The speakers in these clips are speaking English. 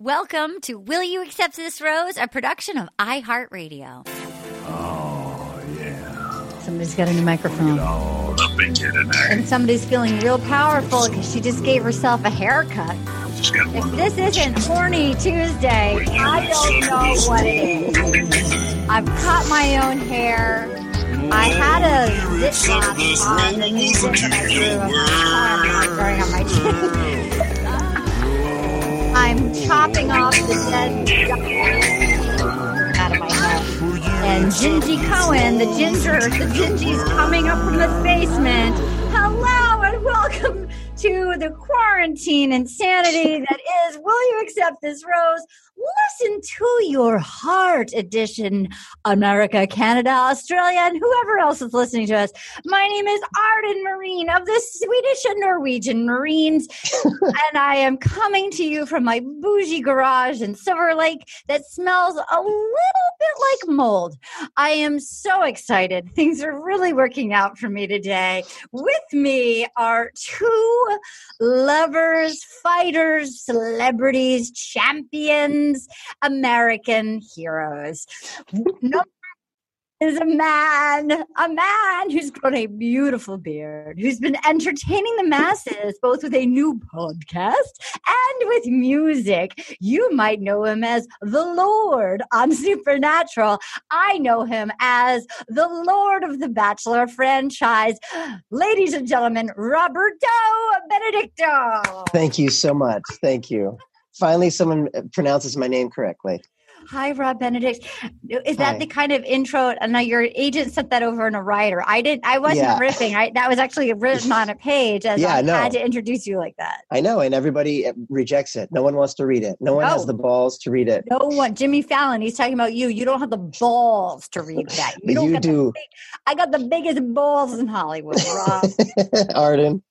Welcome to Will You Accept This Rose, a production of iHeartRadio. Oh, yeah. Somebody's got a new microphone. All up in here. And somebody's feeling real powerful because she just gave herself a haircut. If this isn't Horny Tuesday, I don't know what it is. I've cut my own hair. I had a zip mask on, the new that I grew. I'm growing on my chin. I'm chopping off the dead out of my head. And Gingy Cohen, the ginger, the Gingy's coming up from the basement. Hello and welcome to the quarantine insanity that is Will You Accept This Rose? Listen to your heart edition, America, Canada, Australia, and whoever else is listening to us. My name is Arden Myrin of the Swedish and Norwegian Myrins, and I am coming to you from my bougie garage in Silver Lake that smells a little bit like mold. I am so excited. Things are really working out for me today. With me are two lovers, fighters, celebrities, champions, American heroes. Is a man, a man who's grown a beautiful beard, who's been entertaining the masses both with a new podcast and with music. You might know him as the Lord on Supernatural. I know him as the Lord of the Bachelor franchise. Ladies and gentlemen, Roberto Benedicto. Thank you so much. Thank you. Finally, someone pronounces my name correctly. Hi, Rob Benedict. Is that Hi. the kind of intro? And now your agent sent that over in a writer. I didn't. I wasn't Yeah. ripping. I, that was actually written on a page. As Yeah, I no. had to introduce you like that. I know, and everybody rejects it. No one wants to read it. No one No. has the balls to read it. No one. Jimmy Fallon. He's talking about you. You don't have the balls to read that. But don't you do. big- I got the biggest balls in Hollywood, Rob. Arden.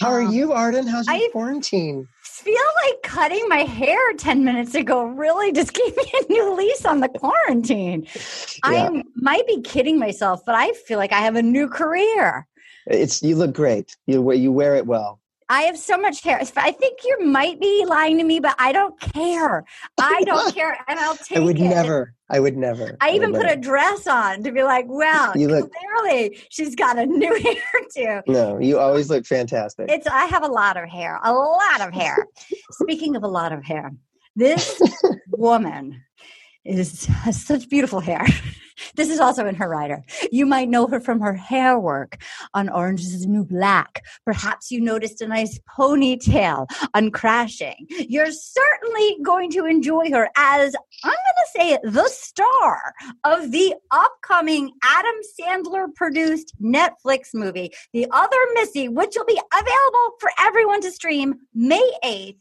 How are Um, you, Arden? How's your I- quarantine? Feel like cutting my hair 10 minutes ago really just gave me a new lease on the quarantine. Yeah. I might be kidding myself, but I feel like I have a new career. It's you look great. You wear you wear it well. I have so much hair. I think you might be lying to me, but I don't care. I don't care, and I'll take I would it. never. I would never. I even would put a dress on to be like, well, You look- clearly she's got a new hairdo. No, you always look fantastic. It's I have a lot of hair, a lot of hair. Speaking of a lot of hair, this woman is has such beautiful hair. This is also in her writer. You might know her from her hair work on Orange is the New Black. Perhaps you noticed a nice ponytail on Crashing. You're certainly going to enjoy her as I'm going to say the star of the upcoming Adam Sandler produced Netflix movie, The Other Missy, which will be available for everyone to stream May 8th.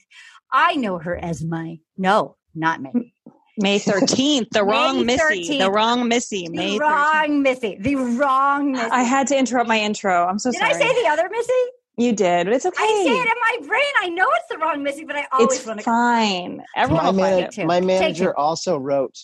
I know her as my, no, not me. May 13th, the May wrong Missy. The wrong Missy. The May 13th. wrong Missy. The wrong Missy. I had to interrupt my intro. I'm so Did sorry. Did I say the other Missy? you did, but it's okay. I say it in my brain. I know it's the wrong Missy, but I always it's want to. fine. Everyone my, will find it. too. my manager also wrote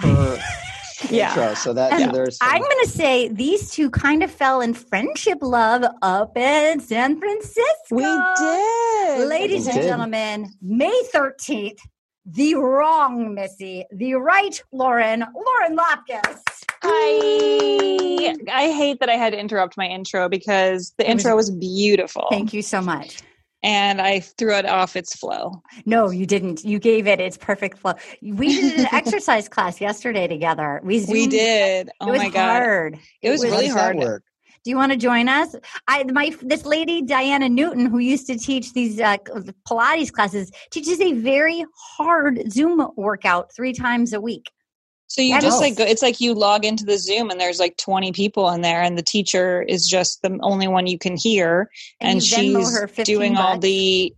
her Yeah. intro, so that so there's some- I'm going to say these two kind of fell in friendship love up in San Francisco. We did. Ladies We and did. gentlemen, May 13th, the wrong Missy, the right Lauren, Lauren Lapkus. I I hate that I had to interrupt my intro because the It was- intro was beautiful. Thank you so much. And I threw it off its flow. No, you didn't. You gave it its perfect flow. We did an exercise class yesterday together. We We Zoomed- did. Oh it Oh was my god. hard. It was How really hard. work? Do you want to join us? I my this lady Diana Newton, who used to teach these uh, Pilates classes, teaches a very hard Zoom workout three times a week. So you Yes. just like it's like you log into the Zoom and there's like 20 people in there and the teacher is just the only one you can hear And and, she's her 15 doing all the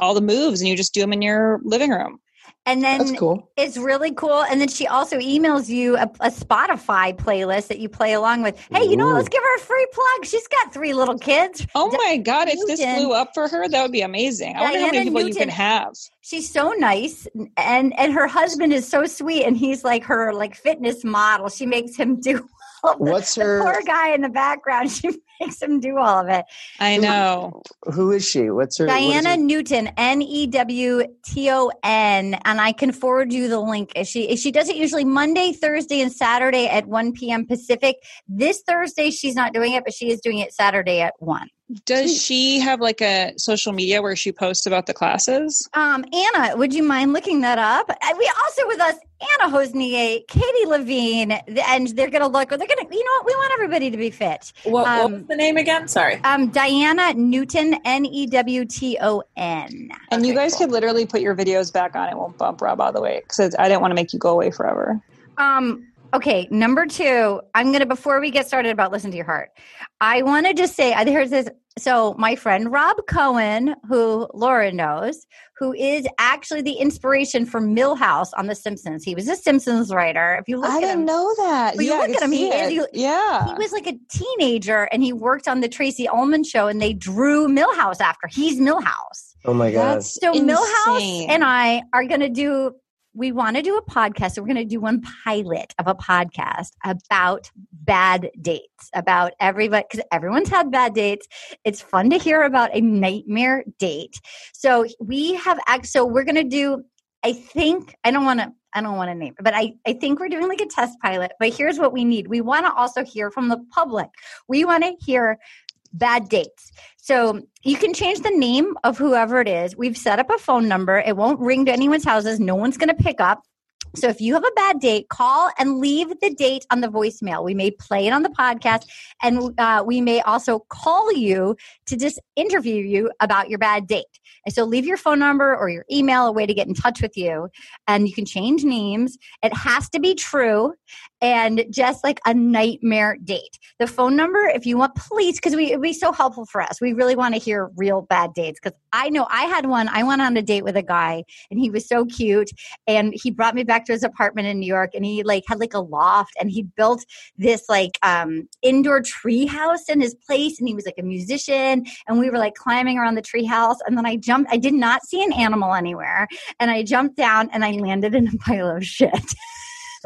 all the moves and you just do them in your living room. And then That's cool. it's really cool. And then she also emails you a, a Spotify playlist that you play along with. Hey, you know. Let's give her a free plug. She's got three little kids. Oh Di- my god, if this blew up for her, that would be amazing. I wonder how Diana many people you can have. She's so nice, and and her husband is so sweet, and he's like her like fitness model. She makes him do all the, What's the her? poor guy in the background. She makes him do all of it. I know. Who is she? What's her? what is Diana her- Newton, N E W T O N, and I can forward you the link. She she does it usually Monday, Thursday, and Saturday at one p.m. Pacific. This Thursday she's not doing it, but she is doing it Saturday at one. Does she have like a social media where she posts about the classes? Um, Anna, would you mind looking that up? Uh, We also with us Anna Hossnieh, Katie Levine, and they're going to look. They're going to, you know what? We want everybody to be fit. What, what Um, was the name again? Sorry. Um, Diana Newton, N E W T O N. And you guys cool. could literally put your videos back on. It won't bump Rob out of the way because I didn't want to make you go away forever. Um, okay, number two, I'm gonna before we get started about listen to your heart, I want to just say I here's this. So my friend Rob Cohen, who Laura knows, who is actually the inspiration for Milhouse on The Simpsons. He was a Simpsons writer. If you look I at didn't him, know that. But you yeah, I look at him, he see is- it. yeah. he was like a teenager and he worked on the Tracey Ullman show and they drew Milhouse after. He's Milhouse. Oh my god! That's So insane. Milhouse and I are going to do. We want to do a podcast. So we're going to do one pilot of a podcast about bad dates, about everybody because everyone's had bad dates. It's fun to hear about a nightmare date. So we have. So we're going to do. I think I don't want to. I don't want to name but I, I think we're doing like a test pilot. But here's what we need. We want to also hear from the public. We want to hear bad dates. So you can change the name of whoever it is. We've set up a phone number. It won't ring to anyone's houses. No one's going to pick up. So if you have a bad date, call and leave the date on the voicemail. We may play it on the podcast, and uh, we may also call you to just interview you about your bad date. And so leave your phone number or your email, a way to get in touch with you. And you can change names. It has to be true and just like a nightmare date. The phone number, if you want, please, because we it'd be so helpful for us. We really want to hear real bad dates. Because I know I had one. I went on a date with a guy, and he was so cute, and he brought me back to his apartment in New York, and he like had like a loft, and he built this like um indoor tree house in his place, and he was like a musician, and we were like climbing around the tree house, and then I jumped. I did not see an animal anywhere, and I jumped down, and I landed in a pile of shit.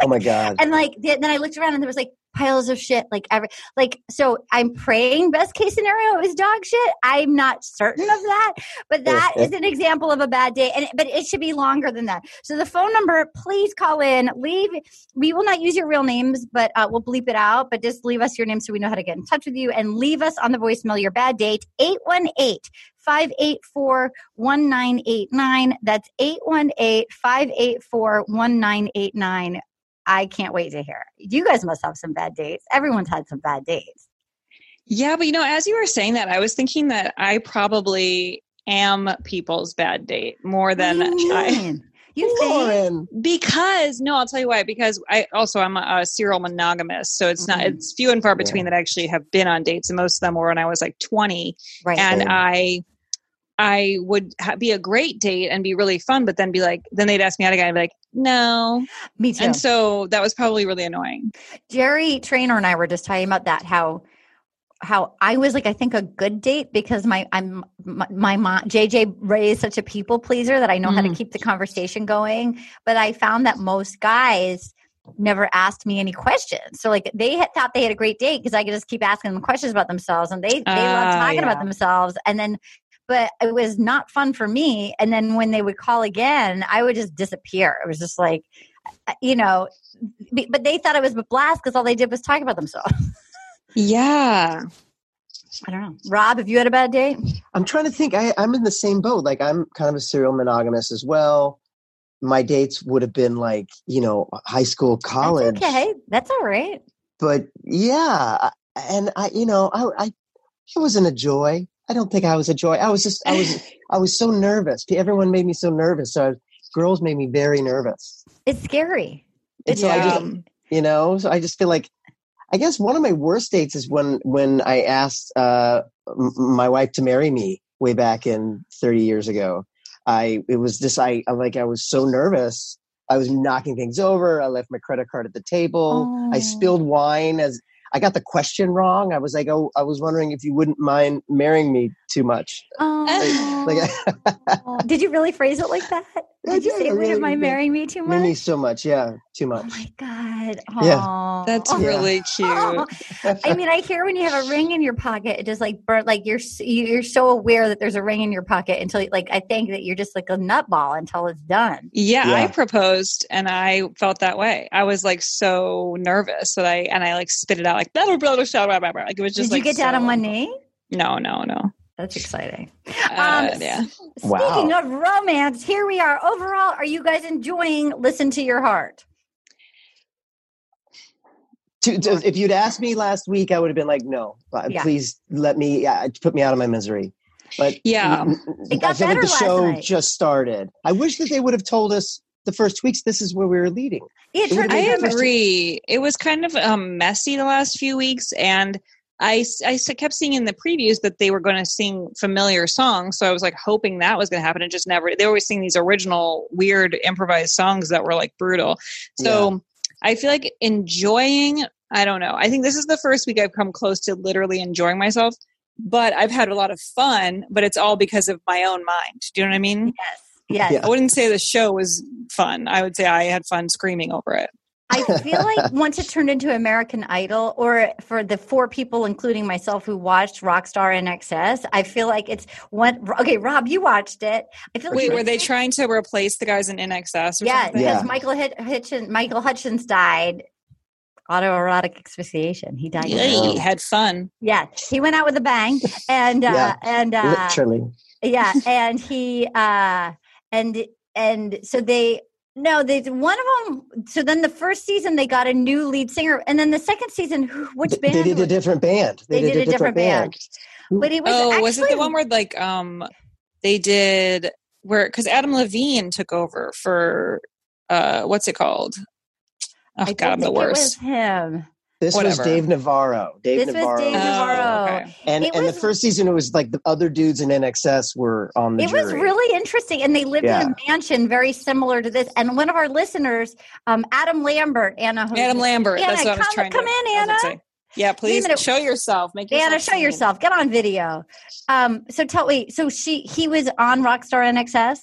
oh my god! And like then I looked around and there was like piles of shit like every like so I'm praying best case scenario is dog shit. I'm not certain of that, but that is an example of a bad day and but it should be longer than that. So the phone number, please call in. Leave we will not use your real names, but uh, we'll bleep it out, but just leave us your name so we know how to get in touch with you and leave us on the voicemail your bad date 818 584 1989. That's 818 584 1989. I can't wait to hear. it. You guys must have some bad dates. Everyone's had some bad dates. Yeah, but you know, as you were saying that, I was thinking that I probably am people's bad date more than What you I mean? You think? Lauren, because no, I'll tell you why. Because I also I'm a, a serial monogamous, so it's not Mhm. it's few and far between that I actually have been on dates, and most of them were when I was like 20, Right. and Same. I I would ha- be a great date and be really fun, but then be like, then they'd ask me out again, I'd be like, no, Me too. and so that was probably really annoying. Jerry Trainor and I were just talking about that how how I was like I think a good date because my I'm my, my mom JJ Ray is such a people pleaser that I know how to Mm. keep the conversation going but I found that most guys never asked me any questions so like they had thought they had a great date because I could just keep asking them questions about themselves and they they love Ah, talking about themselves and then but it was not fun for me and then when they would call again I would just disappear it was just like uh, you know but they thought it was a blast because all they did was talk about themselves. Yeah. I don't know. Rob, have you had a bad day? I'm trying to think. I, I'm in the same boat. Like I'm kind of a serial monogamous as well. My dates would have been like you know high school, college. That's okay. That's all right. But yeah, and I you know I, I it wasn't a joy. I don't think I was a joy. I was just I was I was so nervous. Everyone made me so nervous. So I, girls made me very nervous. It's scary. It's so I just Yeah. you know so i just feel like i guess one of my worst dates is when when i asked uh m- my wife to marry me way back in 30 years ago i it was just i I- like i was so nervous i was knocking things over i left my credit card at the table i Oh. spilled wine as i got the question wrong. I was like oh i was wondering if you wouldn't mind marrying me too much. Oh, Like, did you really phrase it like that? Did you say, I "Wait, really am I marrying me too much?" Mimi so much, yeah, too oh much. Oh my god! Yeah. That's Yeah. really cute. Oh, I mean, I hear when you have a ring in your pocket, it just like burn. Like you're you're so aware that there's a ring in your pocket until like I think that you're just like a nutball until it's done. Yeah, I proposed and I felt that way. I was like so nervous that I and I like spit it out like blah blah blah blah blah blah. blah. Like it was just Did you like get down on so- one knee? No, no, no. That's exciting. Uh, Um, yeah. Wow. Speaking of romance, here we are. Overall, are you guys enjoying Listen to Your Heart? To, to- if you'd asked me last week, I would have been like, "No, Yeah. please let me yeah, put me out of my misery." But Yeah. It got I feel like better the show night. just started. I wish that they would have told us the first weeks this is where we were leading. It It I been into- agree. It was kind of um, messy the last few weeks, and I, s- I s- kept seeing in the previews that they were going to sing familiar songs. So I was like hoping that was going to happen. It just never. They always sing these original, weird, improvised songs that were like brutal. So I feel like enjoying. I don't know. I think this is the first week I've come close to literally enjoying myself. But I've had a lot of fun. But it's all because of my own mind. Do you know what I mean? Yes. Yes. Yeah. I wouldn't say the show was fun. I would say I had fun screaming over it. I feel like once it turned into American Idol, or for the four people, including myself, who watched Rockstar INXS, I feel like it's one. Okay, Rob, you watched it. I feel like Wait, it's- were they trying to replace the guys in INXS or Yeah, something? because Yeah. Michael Hitch- Hitchens, Michael Hutchence died. Autoerotic asphyxiation. He died. Yeah, he had fun. Yeah, he went out with a bang, and uh, Yeah. and uh, Literally, yeah, and he uh, and and so they no, they one of them. So then the first season they got a new lead singer, and then the second season, who- which band? they did a different band. They did a different band. but it was oh, actually, was it the one where like um they did where because Adam Levine took over for uh what's it called? Oh I god, don't I'm the think it was worst. him. This Whatever. was Dave Navarro. Dave This was Navarro. Dave Oh, Navarro. okay. and It and the first season it was like the other dudes in INXS were on the It jury. was really interesting, and they lived in a mansion very similar to this. And one of our listeners, um, Adam Lambert, Anna, who's- Adam Lambert. Anna, that's what I was come- trying come to in, I Anna. Yeah, please show yourself. Make yourself Anna, show seen. yourself. Get on video. Um, so tell me, so she he was on Rockstar INXS.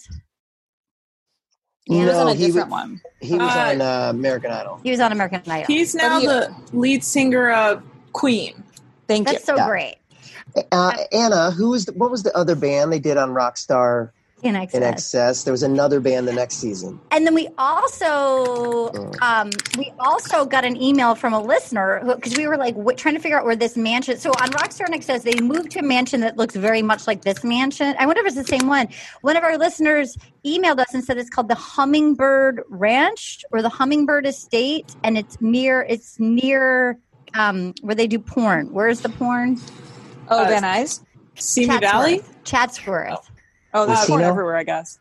He was on a he, different wa- one. he was Uh, on uh, American Idol. He was on American Idol. He's now he- the lead singer of Queen. Thank you. That's so Yeah. great. Uh, Anna, who was the, what was the other band they did on Rockstar In in excess. Excess? There was another band the next season. And then we also um, we also got an email from a listener because we were like w- trying to figure out where this mansion. So on Rockstar Nick says they moved to a mansion that looks very much like this mansion. I wonder if it's the same one. One of our listeners emailed us and said it's called the Hummingbird Ranch or the Hummingbird Estate, and it's near it's near um, where they do porn. Where's the porn? Oh, Uh, Van Nuys. Simi Valley? Chatsworth. Oh, Oh, there's Lucino? porn everywhere, I guess.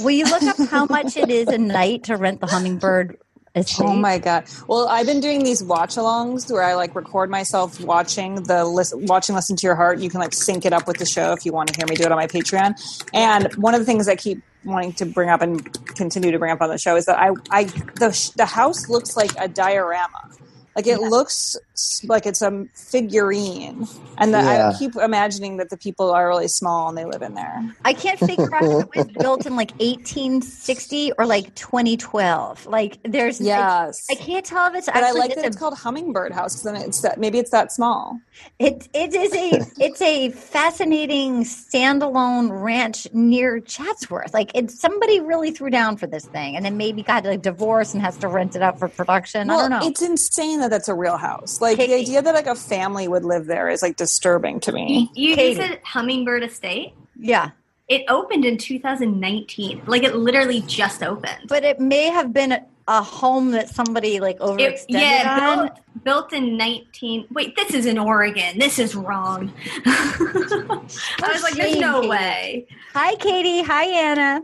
Will you look up how much it is a night to rent the Hummingbird oh Estate? Oh my god! Well, I've been doing these watch-alongs where I like record myself watching the list, watching "Listen to Your Heart." You can like sync it up with the show if you want to hear me do it on my Patreon. And one of the things I keep wanting to bring up and continue to bring up on the show is that I, I the the house looks like a diorama. Like it looks like it's a figurine, and that Yeah. I keep imagining that the people are really small and they live in there. I can't figure out if it was built in like 1860 or like 2012. Like there's Yes, I, I can't tell if it's but I actually like that it's a, called Hummingbird House because it's that maybe it's that small. it it is a it's a fascinating standalone ranch near Chatsworth. Like it's somebody really threw down for this thing and then maybe got a divorce and has to rent it out for production. I don't know. It's insane that that's a real house. Like the idea that like a family would live there is like disturbing to me. You, you said Hummingbird Estate. yeah. It opened in 2019. Like it literally just opened. But it may have been a, a home that somebody like It, overextended yeah, on. built, built in 19. Wait, this is in Oregon. This is wrong. I was like, there's no Katie. way. Hi Katie. Hi Anna.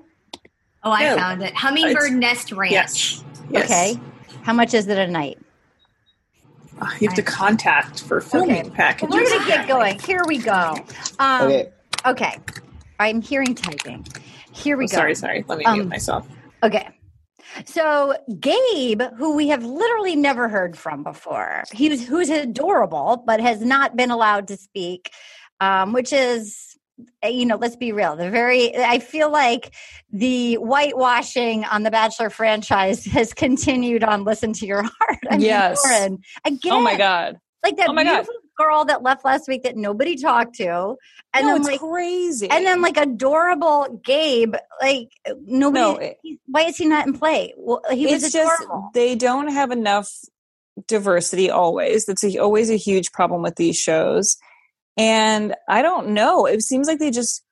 Oh, I No. found it. Hummingbird It's- Nest Ranch. Yes. Yes. Okay. How much is it a night? You have to contact for filming Okay. packages. We're gonna get going. Here we go. Um, Okay, okay. I'm hearing typing. Here we Oh, go. sorry, sorry. Let me Um, mute myself. Okay. So Gabe, who we have literally never heard from before, he was who's adorable but has not been allowed to speak, um, which is Eh, you know, let's be real. The very, I feel like the whitewashing on the Bachelor franchise has continued on Listen to Your Heart. I mean, Yes. Lauren, again, Oh my god. like that Oh my God. girl that left last week that nobody talked to, and no, then it's like, crazy. and then like adorable Gabe, like nobody. No, it- why is he not in play? Well, he was it's just they don't have enough diversity always that's a, always a huge problem with these shows and i don't know. It seems like they just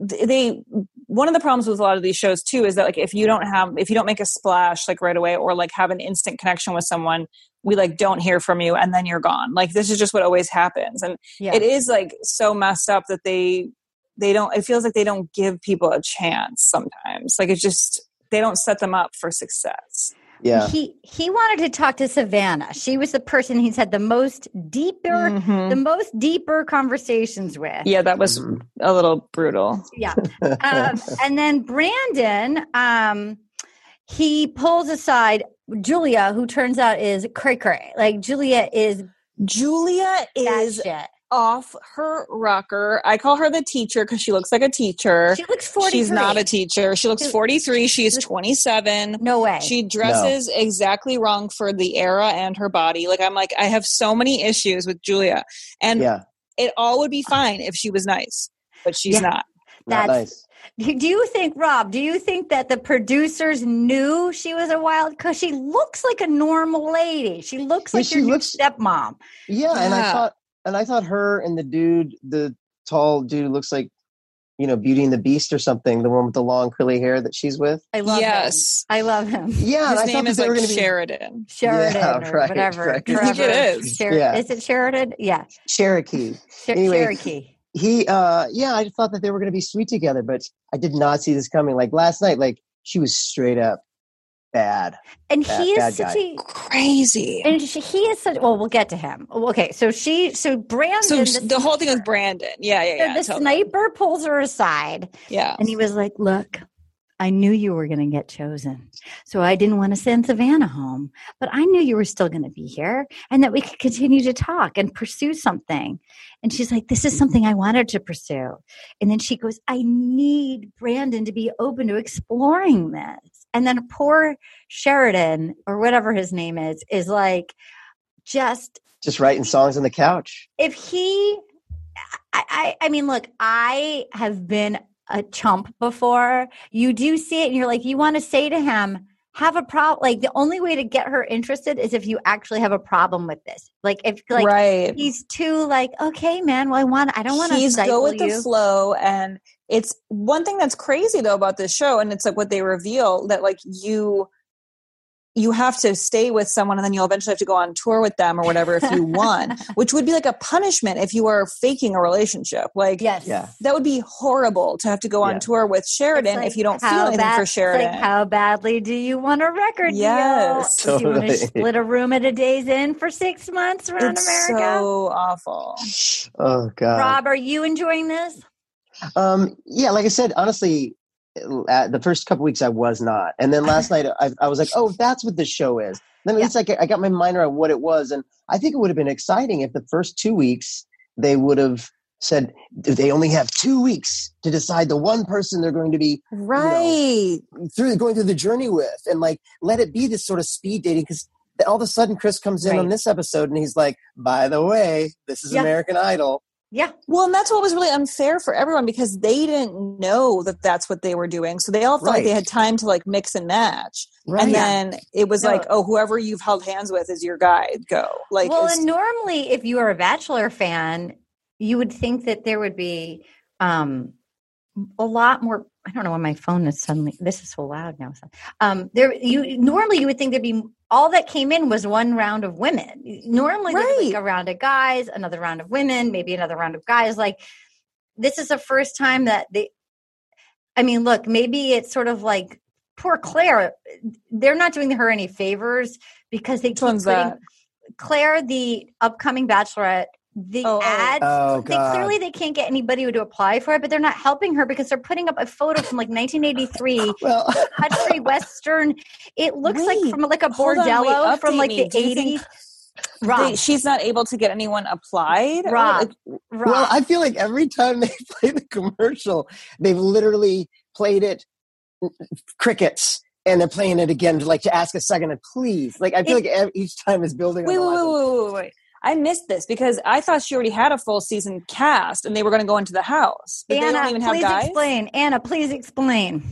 they one of the problems with a lot of these shows too is that like if you don't have if you don't make a splash like right away or like have an instant connection with someone we like don't hear from you and then you're gone. Like this is just what always happens. And yeah. it is like so messed up that they they don't it feels like they don't give people a chance sometimes. Like it's just they don't set them up for success Yeah. He he wanted to talk to Savannah. She was the person he's had the most deeper, Mhm. the most deeper conversations with. yeah that was Mhm. a little brutal Yeah. Um, and then Brandon, um, he pulls aside Julia, who turns out is cray cray. Like Julia is julia is shit. Off her rocker i call her the teacher because she looks like a teacher She looks forty. she's not a teacher she looks She- 43 she's 27 No way. she dresses exactly wrong for the era and her body like i'm like i have so many issues with julia and yeah. it all would be fine if she was nice but she's Yeah. not Not That's- nice. Do do you think, Rob? Do you think that the producers knew she was a wild? Because she looks like a normal lady. She looks like she your new looks- stepmom. Yeah, and I thought and I thought her and the dude, the tall dude looks like, you know, Beauty and the Beast or something, the one with the long curly hair that she's with. I love him. yes I love him. Yeah, and I his thought name that is they like were gonna be sheridan Sheridan Yeah, or right, whatever. right. I think it Trevor. is. Sher- Yeah. Is it Sheridan? Yeah. Cherokee. Cher- Anyway. Cherokee. He uh yeah, I thought that they were gonna be sweet together, but I did not see this coming. Like last night, like she was straight up bad. And Bad- he is bad such guy. a crazy and she, he is such well we'll get to him okay so she so brandon so the, the whole thing with brandon yeah yeah so yeah the totally. sniper pulls her aside yeah and he was like look i knew you were going to get chosen. So i didn't want to send savannah home but i knew you were still going to be here and that we could continue to talk and pursue something. And she's like this is something i wanted to pursue. And then she goes i need brandon to be open to exploring this. And then poor sheridan or whatever his name is is like just Just writing songs on the couch. if he I, I i mean look i have been a chump before. You do see it and you're like you want to say to him have a problem like the only way to get her interested is if you actually have a problem with this. Like if like right. he's too like okay man well i want i don't want to he's go with you. the flow and it's one thing that's crazy though about this show and it's like what they reveal that like you you have to stay with someone and then you'll eventually have to go on tour with them or whatever if you won which would be like a punishment if you are faking a relationship like yes Yeah. that would be horrible to have to go on Yeah. tour with sheridan like, if you don't feel how anything bad- for it's sheridan Like, how badly do you want a record Yes. deal? Do you want to split a room at a day's inn for six months around it's America? so awful Oh god. Rob, are you enjoying this? Um, yeah, like I said, honestly, Uh, the first couple weeks I was not, and then last night I, I was like, "Oh, that's what the show is." Then at Yeah. least I, got my mind around what it was, and I think it would have been exciting if the first two weeks they would have said they only have two weeks to decide the one person they're going to be right through going through the journey with, and like let it be this sort of speed dating because. All of a sudden, Chris comes in Right. on this episode and he's like, "By the way, this is Yeah. American Idol." Yeah. Well, and that's what was really unfair for everyone because they didn't know that that's what they were doing. So they all felt like Right. they had time to like mix and match. Right. And then it was No. like, oh, whoever you've held hands with is your guy. Go. Like, well, and normally, if you are a Bachelor fan, you would think that there would be um, a lot more. I don't know why my phone is suddenly. This is so loud now. Um, there, you normally you would think there'd be all that came in was one round of women. Normally, there'd like a round of guys, another round of women, maybe another round of guys. Like this is the first time that they. I mean, look, maybe it's sort of like poor Clare. They're not doing her any favors because they which keep putting that? Clare, the upcoming Bachelorette, the Oh, oh. ads. Oh, they clearly they can't get anybody to apply for it, but they're not helping her because they're putting up a photo from like 1983, Well, country western. It looks like from like a hold on, wait, bordello from like me. the Do 80s. think- Rob, they, she's not able to get anyone applied. Or, Rob. like, Rob. Well, I feel like every time they play the commercial, they've literally played it crickets and they're playing it again to like to ask a second and please. Like I feel It- like ev- each time is building wait, on wait, the wait, last wait, wait, wait. I missed this because I thought she already had a full season cast and they were going to go into the house, but they Anna, don't even have please guys. explain. Anna, please explain.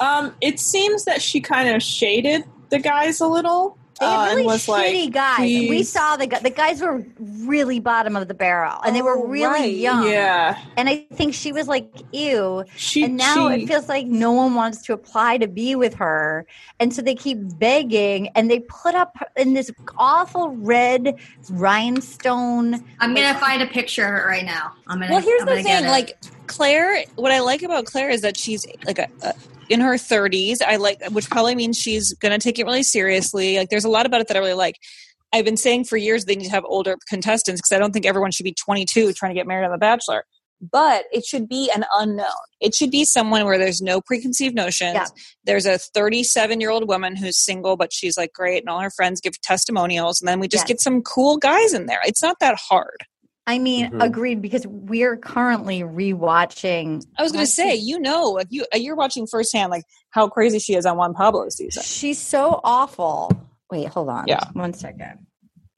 Um, it seems that she kind of shaded the guys a little. They uh, really was shitty like, guys. We saw the gu- the guys were really bottom of the barrel, and they were Oh, really right. young. Yeah, And I think she was like, "Ew." she. and now she, it feels like no one wants to apply to be with her, and so they keep begging, and they put up in this awful red rhinestone. I'm gonna find a picture of it right now. I'm gonna. Well, here's I'm the thing: like Clare, what I like about Clare is that she's like a, a in her 30s. I like, which probably means she's going to take it really seriously. Like, there's a lot about it that I really like. I've been saying for years they need to have older contestants because I don't think everyone should be 22 trying to get married on The Bachelor. But it should be an unknown. It should be someone where there's no preconceived notions. Yeah. There's a 37 year old woman who's single, but she's like great, and all her friends give testimonials. And then we just Yes. get some cool guys in there. It's not that hard. I mean, Mhm. agreed because we're currently rewatching. I was going to say, you know, like you you're watching firsthand, like how crazy she is on Juan Pablo season. She's so awful. Wait, hold on. Yeah. one second.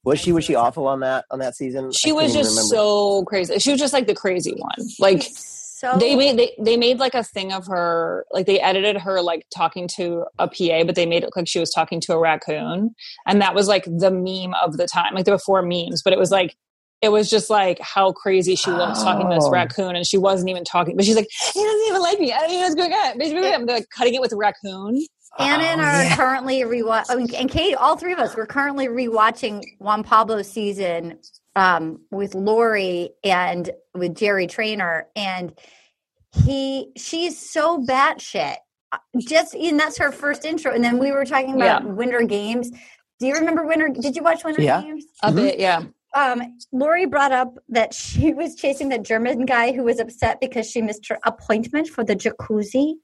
Was she was she awful on that on that season? She I was just remember. so crazy. She was just like the crazy one. Like So they made they, they made like a thing of her. Like they edited her like talking to a PA, but they made it look like she was talking to a raccoon, and that was like the meme of the time. Like there were four memes, but it was like. It was just like how crazy she looks talking to this Oh. raccoon, and she wasn't even talking. But she's like, "He doesn't even like me. I don't even know what's going on." They're like cutting it with a raccoon. Anna and Oh, I are yeah. currently rewatch. I mean, and Kate, all three of us, we're currently rewatching Juan Pablo season um, with Lori and with Jerry Trainor, and he she's so batshit. Uh, Just and that's her first intro, and then we were talking about Winter Games. Do you remember Winter? Did you watch Winter Yeah. Games? A Mhm. bit, yeah. Um, Lori brought up that she was chasing the German guy who was upset because she missed her appointment for the jacuzzi.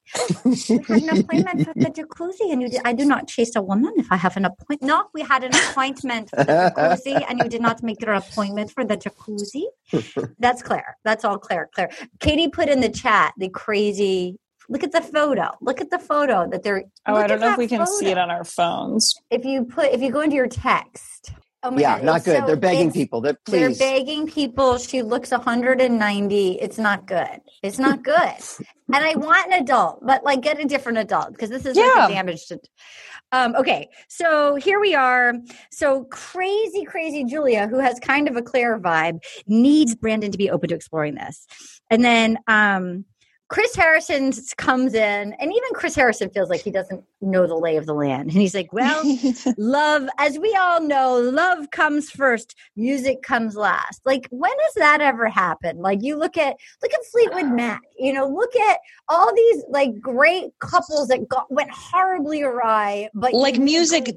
we had an appointment for the jacuzzi, and you did, I do not chase a woman if I have an appointment. No, we had an appointment for the jacuzzi, and you did not make your appointment for the jacuzzi. That's Clare. That's all Clare. Clare. Katie put in the chat the crazy. Look at the photo. Look at the photo that they're. Oh, I don't know if we can see it on our phones. If you put, if you go into your text. Oh my yeah, God, not good. so- They're begging people. They're they're begging people. She looks 190. It's not good. It's not good. and I want an adult, but like get a different adult because this is Yeah. like a damaged. Um, okay, so here we are. So crazy, crazy Julia, who has kind of a Clare vibe, needs Brandon to be open to exploring this. And then um, Chris Harrison comes in, and even Chris Harrison feels like he doesn't know the lay of the land. And he's like, well, love as we all know love comes first music comes last like when has that ever happened like you look at look at fleetwood mac you know look at all these like great couples that got went horribly awry but like music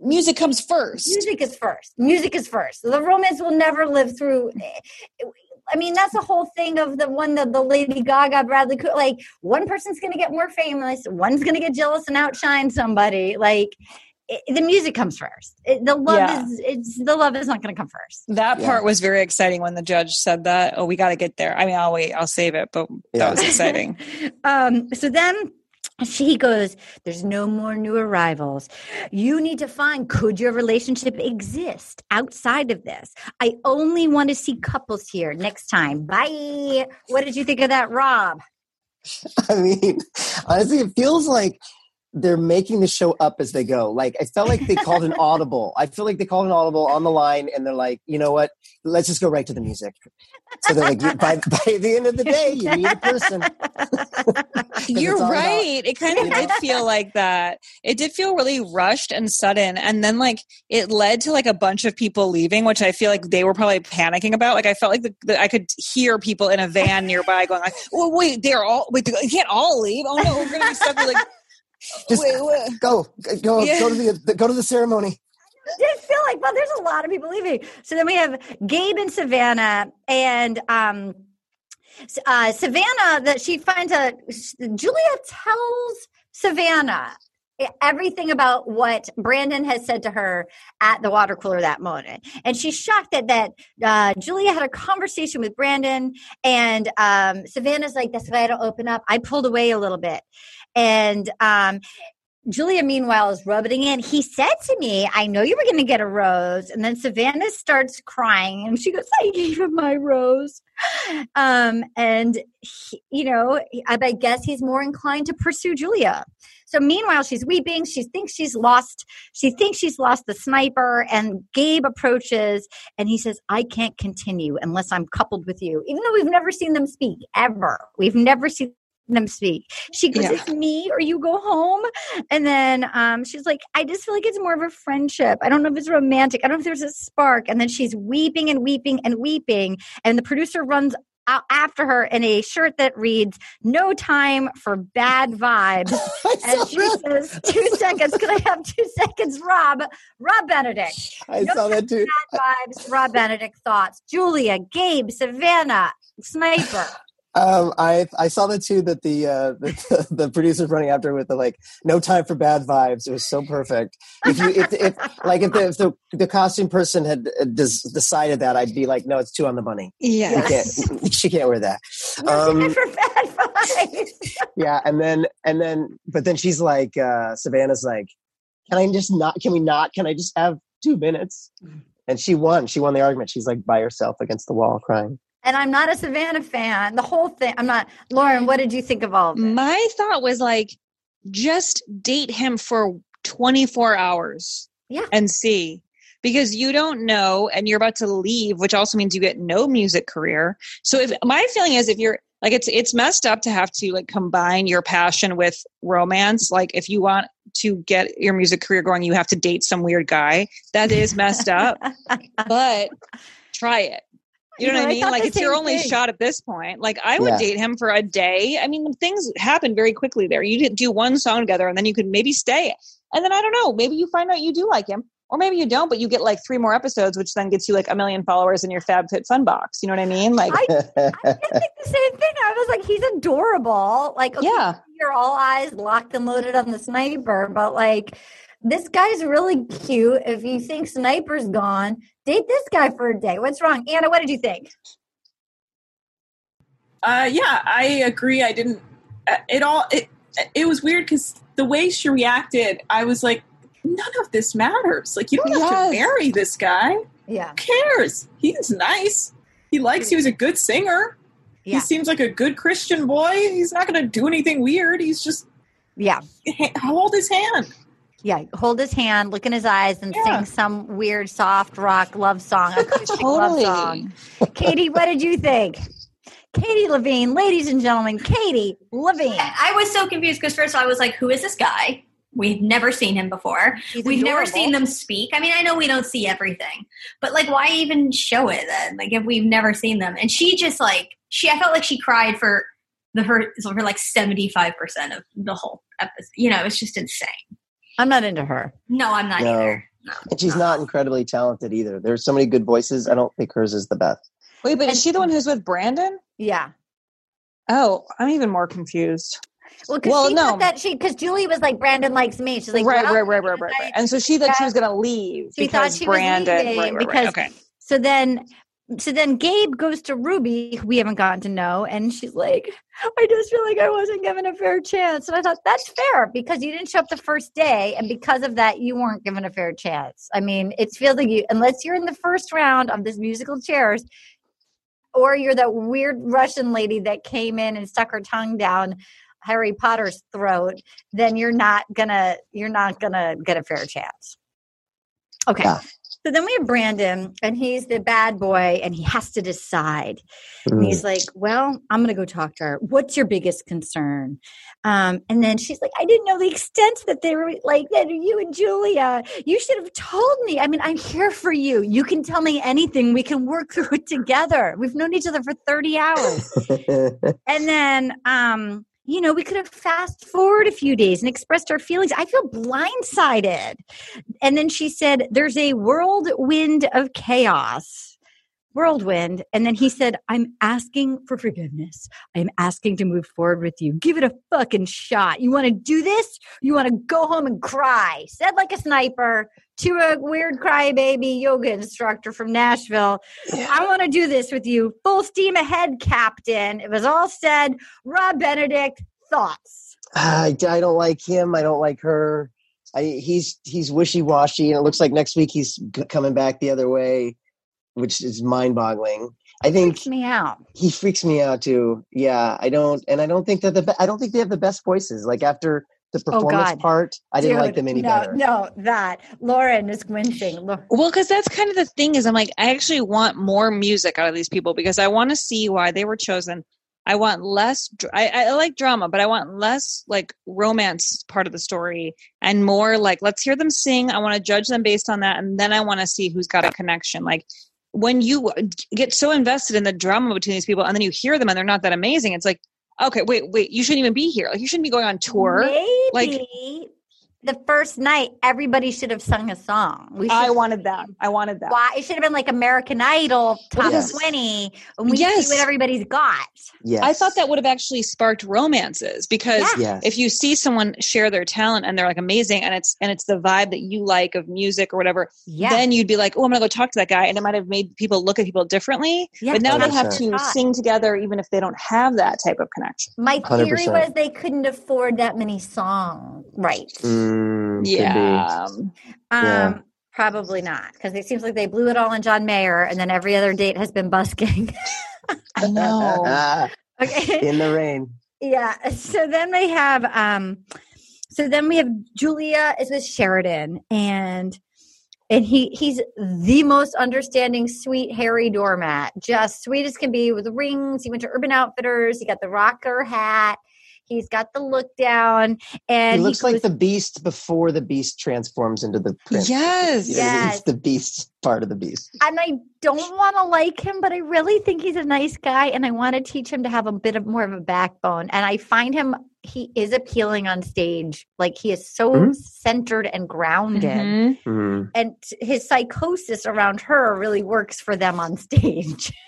music comes first. music is first music is first the romance will never live through eh, I mean, that's the whole thing of the one that the Lady Gaga, Bradley Cooper. Like, one person's going to get more famous, one's going to get jealous and outshine somebody. Like, it, the music comes first. It, the love Yeah. is it's the love is not going to come first. That Yeah. part was very exciting when the judge said that. Oh, we got to get there. I mean, I'll wait. I'll save it. But Yeah. that was exciting. um, so then she goes, There's no more new arrivals. You need to find could your relationship exist outside of this? I only want to see couples here next time. Bye. What did you think of that, Rob? I mean, honestly, it feels like they're making the show up as they go. Like I felt like they called an audible. I feel like they called an audible on the line, and they're like, you know what? Let's just go right to the music. So they're like, by, by the end of the day, you need a person. You're all about- right. It kind of did feel like that. It did feel really rushed and sudden. And then, like, it led to like a bunch of people leaving, which I feel like they were probably panicking about. Like, I felt like the, the, I could hear people in a van nearby going, like, oh, wait, they're all, wait, they can't all leave. Oh, no, we're going to be stuck with like, Just wait, wait. go, go, Yeah. go to the go to the ceremony. did feel like, well, there's a lot of people leaving. So then we have Gabe and Savannah, and um, uh, Savannah that she finds a Julia tells Savannah everything about what Brandon has said to her at the water cooler that moment. And she's shocked that that uh, Julia had a conversation with Brandon, and um, Savannah's like, "That's why I don't open up." I pulled away a little bit, and um, Julia, meanwhile, is rubbing in. He said to me, I know you were going to get a rose. And then Savannah starts crying and she goes, I gave him my rose. Um, and, he, you know, I, I guess he's more inclined to pursue Julia. So meanwhile, she's weeping. She thinks she's lost. She thinks she's lost the sniper. And Gabe approaches and he says, I can't continue unless I'm coupled with you. Even though we've never seen them speak ever. We've never seen them speak. She goes, Yeah. It's me or you go home. And then um, she's like, I just feel like it's more of a friendship. I don't know if it's romantic. I don't know if there's a spark. And then she's weeping and weeping and weeping. And the producer runs out after her in a shirt that reads, No time for bad vibes. And she that. says, Two seconds. Can I have two seconds, Rob? Rob Benedict. I saw that too. Bad vibes, Rob Benedict thoughts. Julia, Gabe, Savannah, Sniper. Um, I I saw that too. That the uh, the, the producers running after with the like no time for bad vibes. It was so perfect. If you if, if like if the if the, the costume person had uh, des- decided that, I'd be like, no, it's two on the money. Yeah, she can't wear that. No time Um, for bad vibes. yeah, and then and then but then she's like, uh, Savannah's like, can I just not? Can we not? Can I just have two minutes? And she won. She won the argument. She's like by herself against the wall crying. And I'm not a Savannah fan. The whole thing. I'm not. Lauren, what did you think of all of it? My thought was like, just date him for 24 hours. Yeah. And see. Because you don't know and you're about to leave, which also means you get no music career. So if my feeling is if you're like it's it's messed up to have to like combine your passion with romance. Like if you want to get your music career going, you have to date some weird guy. That is messed up. but try it. You know You know, what I I mean? thought Like it's your only thing. shot at this point. Like I would Yeah. date him for a day. I mean, things happen very quickly there. You do one song together, and then you could maybe stay. And then I don't know. Maybe you find out you do like him, or maybe you don't. But you get like three more episodes, which then gets you like a million followers in your FabFitFun box. You know what I mean? Like, I, I did think the same thing. I was like, he's adorable. Like, okay, yeah, you're all eyes locked and loaded on the sniper, but like, this guy's really cute. If you think sniper's gone, date this guy for a day. What's wrong, Anna? What did you think? Uh, yeah, I agree. I didn't. uh, It all. It it was weird because the way she reacted, I was like, none of this matters. Like you don't have to marry this guy. Yeah, Who cares? He's nice. He likes. He was a good singer. yeah, He seems like a good Christian boy. He's not going to do anything weird. He's just yeah, ha- hold his hand. Yeah. Hold his hand, look in his eyes, and Yeah. sing some weird soft rock love song, acoustic love song. Katie, what did you think? Katie Levine, ladies and gentlemen, Katie Levine. I was so confused because first of all, I was like, who is this guy? We've never seen him before. She's We've never seen them speak. I mean, I know we don't see everything, but like, why even show it then? Like, if we've never seen them, and she just like she, I felt like she cried for the her for like seventy five percent of the whole episode. You know, it's just insane. I'm not into her. No, I'm not No. either. No. And she's not incredibly talented either. There's so many good voices. I don't think hers is the best. Wait, but is she the one who's with Brandon? Yeah. Oh, I'm even more confused. Well, because Well, she no. thought that she because Julie was like Brandon likes me. She's like right, well, right, right, right, right, right. And so she thought she was going to leave She thought because she was Brandon. leaving right, right, because- Okay. So then, so then Gabe goes to Ruby, we haven't gotten to know, and she's like, "I just feel like I wasn't given a fair chance." And I thought that's fair because you didn't show up the first day, and because of that, you weren't given a fair chance. I mean, it feels like you, unless you're in the first round of this musical chairs, or you're that weird Russian lady that came in and stuck her tongue down Harry Potter's throat, then you're not gonna you're not gonna get a fair chance. Okay. Yeah. So then we have Brandon, and he's the bad boy, and he has to decide. And Mm. he's like, "Well, I'm going to go talk to her. What's your biggest concern?" Um, and then she's like, "I didn't know the extent that they were like that. You and Julia, you should have told me. I mean, I'm here for you. You can tell me anything. We can work through it together. We've known each other for 30 hours." And then, um, you know, we could have fast forward a few days and expressed our feelings. I feel blindsided. And then she said, There's a whirlwind of chaos. Whirlwind. And then he said, I'm asking for forgiveness. I'm asking to move forward with you. Give it a fucking shot. You want to do this? You want to go home and cry? Said like a sniper to a weird crybaby yoga instructor from Nashville. I want to do this with you. Full steam ahead, Captain. It was all said. Rob Benedict, thoughts? I, I don't like him. I don't like her. I, he's he's wishy washy, and it looks like next week he's g- coming back the other way, which is mind boggling. I think he Freaks me out. he freaks me out too. Yeah, I don't, and I don't think that the be- I don't think they have the best voices. Like after the oh, performance Oh, part, I didn't like them any no, better. No, that. Lauren is wincing. Well, because that's kind of the thing is, I'm like, I actually want more music out of these people because I want to see why they were chosen. I want less. I, I like drama, but I want less like romance part of the story and more like let's hear them sing. I want to judge them based on that, and then I want to see who's got a connection. Like when you get so invested in the drama between these people, and then you hear them and they're not that amazing, it's like, okay, wait, wait, you shouldn't even be here. Like you shouldn't be going on tour. Maybe like- the first night, everybody should have sung a song. We I wanted that. I wanted that. Why it should have been like American Idol top Yes. twenty, and we Yes. see what everybody's got. Yes. I thought that would have actually sparked romances because Yes. if you see someone share their talent and they're like amazing and it's and it's the vibe that you like of music or whatever, Yeah, then you'd be like, oh, I'm gonna go talk to that guy, and it might have made people look at people differently. yeah. but now they have to sing together even if they don't have that type of connection. My theory 100%. was they couldn't afford that many songs, right? Mm, could be. Yeah. Um, Yeah. probably not because it seems like they blew it all on John Mayer, and then every other date has been busking. I know. okay, In the rain. yeah. So then they have, um, so then we have Julia is with Sheridan, and and he he's the most understanding, sweet, hairy doormat, just sweet as can be with rings. He went to Urban Outfitters. He got the rocker hat. He's got the look down, and he looks like goes- the beast before the beast transforms into the prince. Yes. Yeah, Yes. He's the beast part of the beast. and I don't want to like him, but I really think he's a nice guy, and I want to teach him to have a bit of more of a backbone. And I find him he is appealing on stage, like he is so Mhm. centered and grounded, Mhm. Mhm. and his psychosis around her really works for them on stage.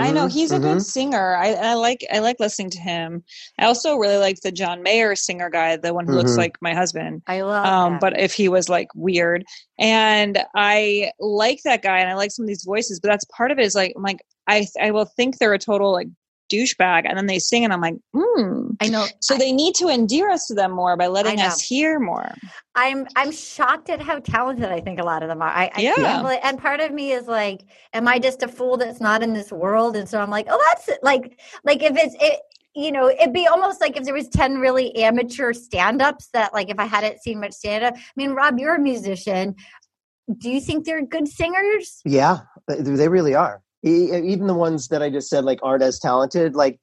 I know Mhm. he's a good Mhm. singer. I, I like I like listening to him. I also really like the John Mayer singer guy, the one who looks Mhm. like my husband. I love. um, that. but if he was like weird and i like that guy and i like some of these voices but that's part of it is like i'm like i i will think they're a total like douchebag and then they sing and i'm like hmm I know. so they need to endear us to them more by letting us hear more I'm I'm shocked at how talented I think a lot of them are. I, I Yeah. can't and part of me is like, am I just a fool that's not in this world? And so I'm like, oh, that's it. like like if it's it. You know, it'd be almost like if there was ten really amateur stand-ups that, like, if I hadn't seen much stand-up. I mean, Rob, you're a musician. Do you think they're good singers? Yeah, they they really are. E- Even the ones that I just said like aren't as talented, like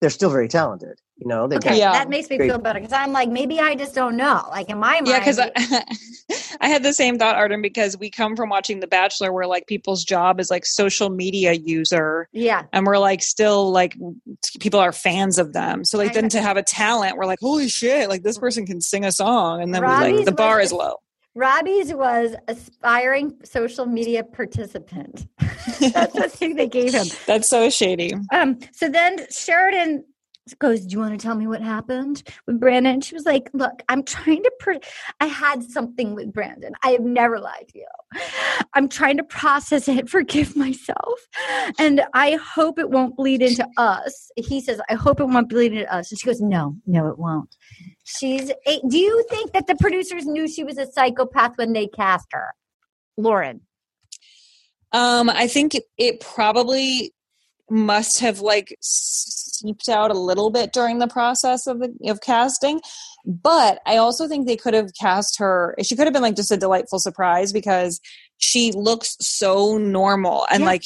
they're still very talented. You know, they've Okay, Yeah. that makes me Great. feel better because I'm like, maybe I just don't know. Like in my mind, yeah because I, I had the same thought arden because we come from watching the bachelor where like people's job is like social media user yeah, and we're like still like people are fans of them. So like I then know. to have a talent, we're like, holy shit, like this person can sing a song, and then we're like the bar was- is low. Robbie's was aspiring social media participant. That's the thing they gave him. That's so shady. Um, so then Sheridan goes, Do you want to tell me what happened with Brandon? She was like, Look, I'm trying to, pr- I had something with Brandon. I have never lied to you. I'm trying to process it, forgive myself. And I hope it won't bleed into us. He says, I hope it won't bleed into us. And she goes, No, no, it won't. She's, a- do you think that the producers knew she was a psychopath when they cast her? Lauren. Um, I think it, it probably must have like seeped out a little bit during the process of the of casting, but I also think they could have cast her. She could have been like just a delightful surprise because she looks so normal and Yeah. like.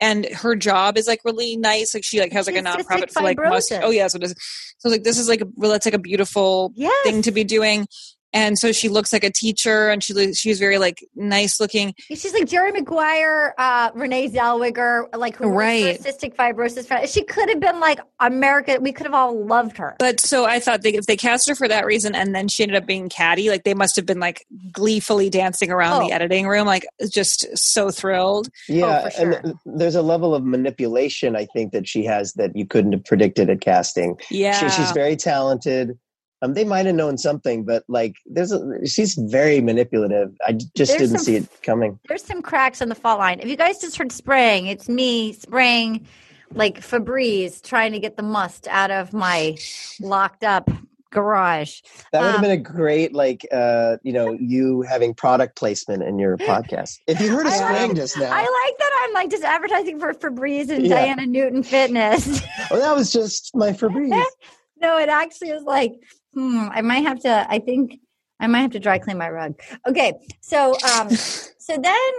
And her job is like really nice. Like she like has like a She has cystic nonprofit for like oh yeah, so it is. So like this is like a, well, that's like a beautiful Yes. thing to be doing and so she looks like a teacher, and she lo- she was very like nice looking. She's like Jerry Maguire, uh, Renee Zellweger, like who Right. right. cystic fibrosis. She could have been like America. We could have all loved her. But so I thought they, if they cast her for that reason, and then she ended up being catty, like they must have been like gleefully dancing around Oh. the editing room, like just so thrilled. Yeah, for sure. and there's a level of manipulation I think that she has that you couldn't have predicted at casting. Yeah, She, she's very talented. Um, they might have known something, but like, there's a, she's very manipulative. I just There's didn't some- see it coming. There's some cracks in the fault line. If you guys just heard spraying, it's me spraying like Febreze trying to get the must out of my locked up garage. That would have Um, been a great, like, uh, you know, you having product placement in your podcast. If you heard a spraying like- just now, I like that I'm like just advertising for Febreze and Yeah. Diana Newton Fitness. oh, that was just my Febreze. no, it actually was like, hmm, I might have to, I think I might have to dry clean my rug. Okay. So, um, so then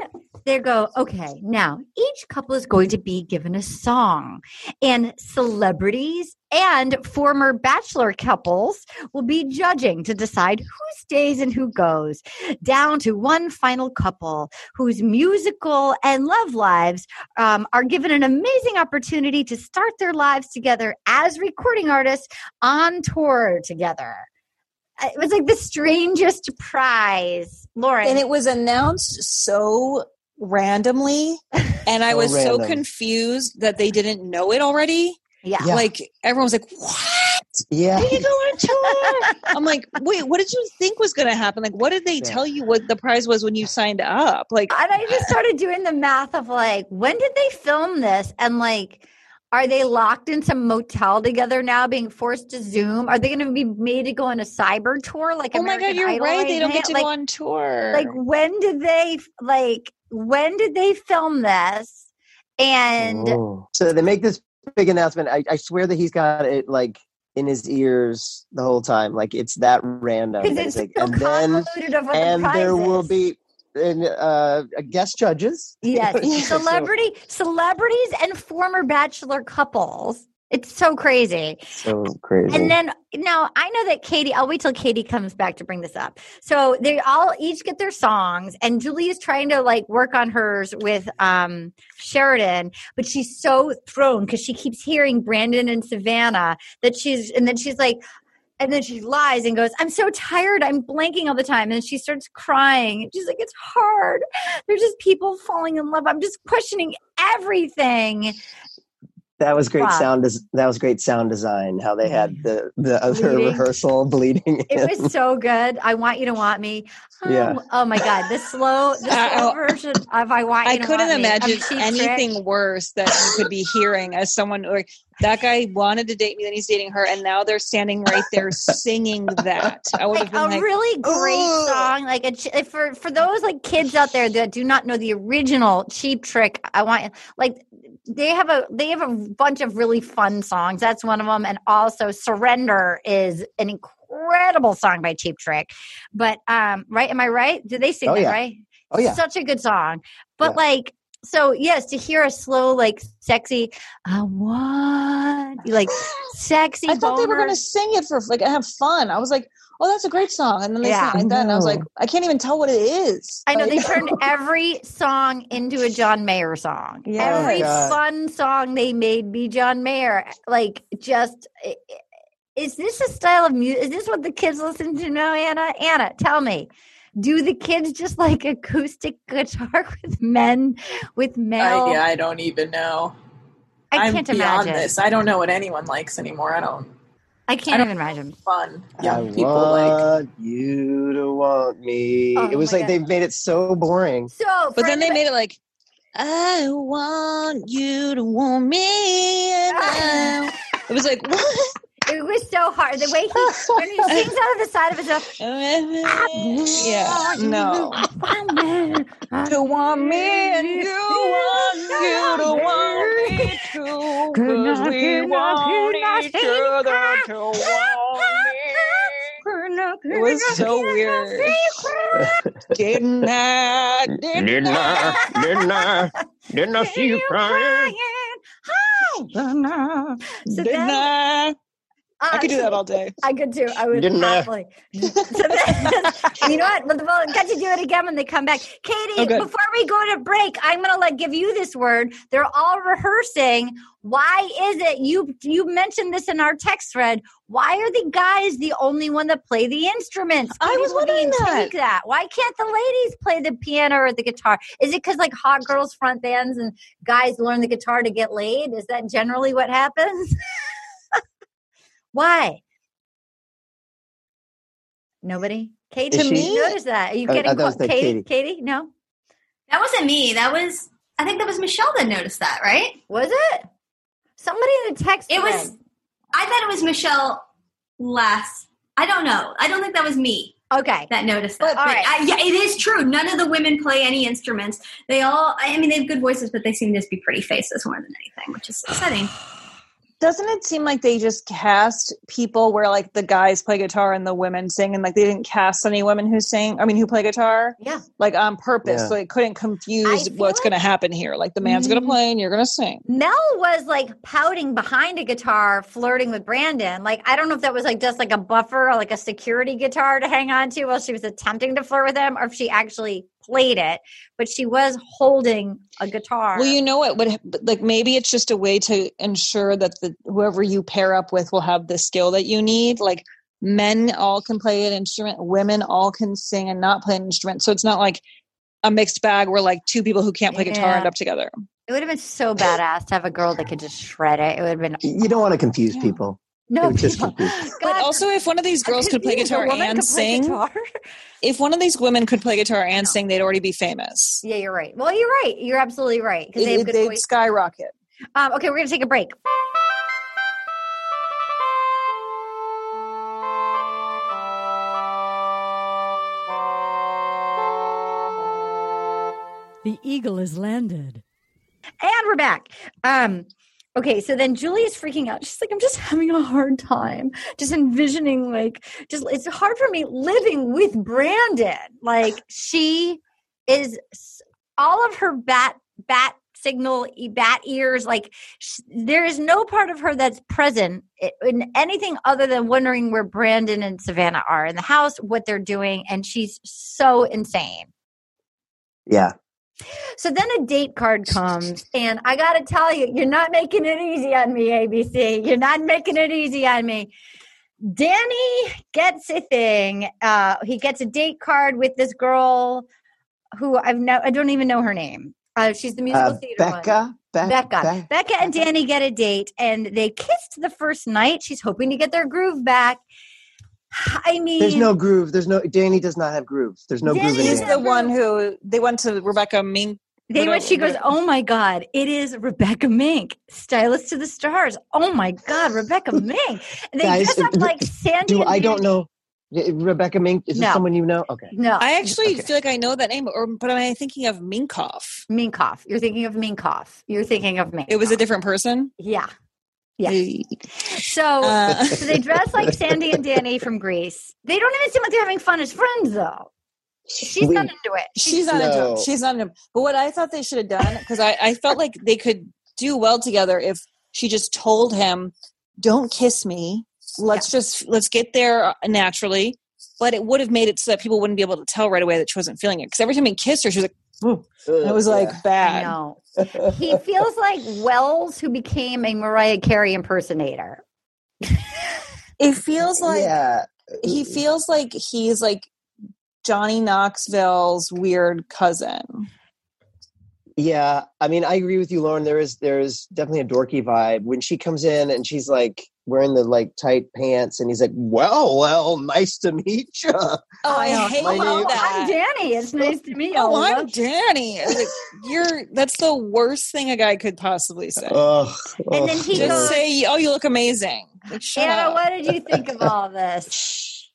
they go, okay, now each couple is going to be given a song and celebrities and former bachelor couples will be judging to decide who stays and who goes down to one final couple whose musical and love lives um, are given an amazing opportunity to start their lives together as recording artists on tour together. Uh, it was like the strangest prize, Lauren. and it was announced so randomly, and I So was so confused that they didn't know it already. yeah. Yeah. Like everyone was like, "What? Yeah. Are you going on tour?" I'm like, "Wait, what did you think was going to happen? Like, what did they Yeah. tell you what the prize was when you signed up? Like, and I just started doing the math of like, when did they film this? And like, are they locked in some motel together now, being forced to Zoom? Are they going to be made to go on a cyber tour? Like, oh my god, you're Idol right. They don't get to like, go on tour. Like, when did they like? When did they film this? And Oh. So they make this big announcement. I, I swear that he's got it like in his ears the whole time. Like it's that random. because And it's like- so and then of what the and prize there will be and, uh, guest judges. Yes, celebrity, celebrities, and former bachelor couples. It's so crazy. So crazy. And then now I know that Katie. I'll wait till Katie comes back to bring this up. So they all each get their songs, and Julie is trying to like work on hers with um Sheridan, but she's so thrown because she keeps hearing Brandon and Savannah that she's, and then she's like. And then she lies and goes, I'm so tired. I'm blanking all the time. And she starts crying. She's like, It's hard. There's just people falling in love. I'm just questioning everything. that was great Rob. sound. Des- that was great sound design. How they had the the other Bleeding. rehearsal bleeding. It was so good. I want you to want me. Oh, Yeah. oh my god, the slow, the slow version of I want you I to couldn't Want imagine Cheap anything Trick. worse that you could be hearing as someone like that guy wanted to date me, then he's dating her, and now they're standing right there singing that. I would have Like been a like, really great "Ugh." song, like a ch- for for those like kids out there that do not know the original Cheap Trick. I want like they have a they have a bunch of really fun songs. That's one of them, and also Surrender is an incredible song by Cheap Trick. But um, right? Am I right? Did they sing Oh, that yeah. right? Oh yeah. such a good song. But Yeah. like, so yes, to hear a slow, like sexy, I want like sexy. I thought they were going to sing it for like have fun. I was like, oh, that's a great song, and then they Yeah. sing it like that, and I was like, I can't even tell what it is. I know Like- they turned every song into a John Mayer song. Yeah, oh Every Oh, God. fun song they made be John Mayer. Like, just i- i- is this a style of music? Is this what the kids listen to now, Anna? Anna, tell me. Do the kids just like acoustic guitar with men with male? I, yeah, I don't even know. I am can't beyond imagine. this. I don't know what anyone likes anymore. I don't. I can't I don't- even imagine. Fun I young people like. want you to want me. Oh it was like God. they made it so boring. So, But then they made it like, I want you to want me. And I. It was like, what? It was so hard. The way he when he sings out of the side of his mouth. yeah, no. To want me and you want you to want me too. Cause we want each other to want me. It was so weird. Didn't I? Didn't, Didn't I? I? Didn't I? Didn't I see you crying? So Didn't then, I? I could do that all day. I could too. I would Didn't happily. So then- you know what? But we'll get to do it again when they come back. Katie, Oh, before we go to break, I'm going to like give you this word. They're all rehearsing. Why is it you? You mentioned this in our text thread. Why are the guys the only one that play the instruments? I was wondering that. think that. Why can't the ladies play the piano or the guitar? Is it because like hot girls front bands and guys learn the guitar to get laid? Is that generally what happens? Why? Nobody? Katie, Is you she- notice that. Are you I- I getting thought it was clo- like Katie? Katie. Katie? No? That wasn't me. That was I think that was Michelle that noticed that, right? Was it? Somebody in the text. It was. I thought it was Michelle last I don't know. I don't think that was me Okay. that noticed that. But, all But right. I, yeah, it is true. None of the women play any instruments. They all I mean they have good voices, but they seem to just be pretty faces more than anything, which is upsetting. Doesn't it seem like they just cast people where like the guys play guitar and the women sing, and like they didn't cast any women who sing? I mean, who play guitar? Yeah. Like on purpose, Yeah. so it couldn't confuse what's like- going to happen here. Like the man's going to mm-hmm. play and you're going to sing. Mel was like pouting behind a guitar, flirting with Brandon. Like, I don't know if that was like just like a buffer or like a security guitar to hang on to while she was attempting to flirt with him, or if she actually played it. But she was holding a guitar. Well, you know what? But like maybe it's just a way to ensure that the whoever you pair up with will have the skill that you need. Like men all can play an instrument, women all can sing and not play an instrument. So it's not like a mixed bag where like two people who can't play guitar end up together. it would have been so badass to have a girl that could just shred it. It would have been You don't want to confuse Yeah. people. No it just people. But also, if one of these girls could play guitar and sing, guitar? if one of these women could play guitar and sing, they'd already be famous. yeah, you're right. Well, you're right. You're absolutely right because they It- have good they'd voice. skyrocket. Um, okay, we're gonna take a break. The eagle has landed. And we're back. Um, okay, so then Julie is freaking out. She's like, I'm just having a hard time just envisioning, like, just it's hard for me living with Brandon. Like, she is all of her bat bat signal bat ears like there is no part of her that's present in anything other than wondering where brandon and savannah are in the house what they're doing and she's so insane Yeah. So then a date card comes, and I got to tell you, you're not making it easy on me, ABC. You're not making it easy on me. Danny gets a thing. Uh, he gets a date card with this girl who I've no, I don't even know her name. Uh, she's the musical Uh, theater one. Becca. Be- Becca. Be- Becca and Danny get a date, and they kissed the first night. She's hoping to get their groove back. I mean, There's no groove. There's no. Danny does not have grooves. There's no Danny groove in He's doesn't the one who they went to Rebecca Mink. They went, she goes, Oh my God, it is Rebecca Mink, stylist to the stars. Oh my God, Rebecca Mink. And they Guys, dress up like Sandy. Do and I don't know. Rebecca Mink is No. this someone you know? Okay. No, I actually Okay. feel like I know that name, or but am I thinking of Minkoff? Minkoff. You're thinking of Minkoff. You're thinking of Minkoff. It was a different person. Yeah. Yeah. Hey. So, Uh, so they dress like Sandy and Danny from Grease. They don't even seem like they're having fun as friends, though. She's We- not into it. She's not into it. She's not into it. But what I thought they should have done, because I, I felt like they could do well together if she just told him, "Don't kiss me. Let's just let's get there naturally." But it would have made it so that people wouldn't be able to tell right away that she wasn't feeling it. Because every time he kissed her, she was like, "Ooh." It was like I bad. know. He feels like Wells, who became a Mariah Carey impersonator. It feels like yeah. Uh, he feels like he's like Johnny Knoxville's weird cousin. Yeah, I mean, I agree with you, Lauren. There is there is definitely a dorky vibe when she comes in and she's like wearing the like tight pants, and he's like, "Well, well, nice to meet you." Oh, I, know. hate Hello, that. I'm Danny. It's nice to meet you. Oh, I'm Danny. Like, You're that's the worst thing a guy could possibly say. Ugh, And then he Just goes- say, "Oh, you look amazing." Like, shut Anna, up. what did you think of all this?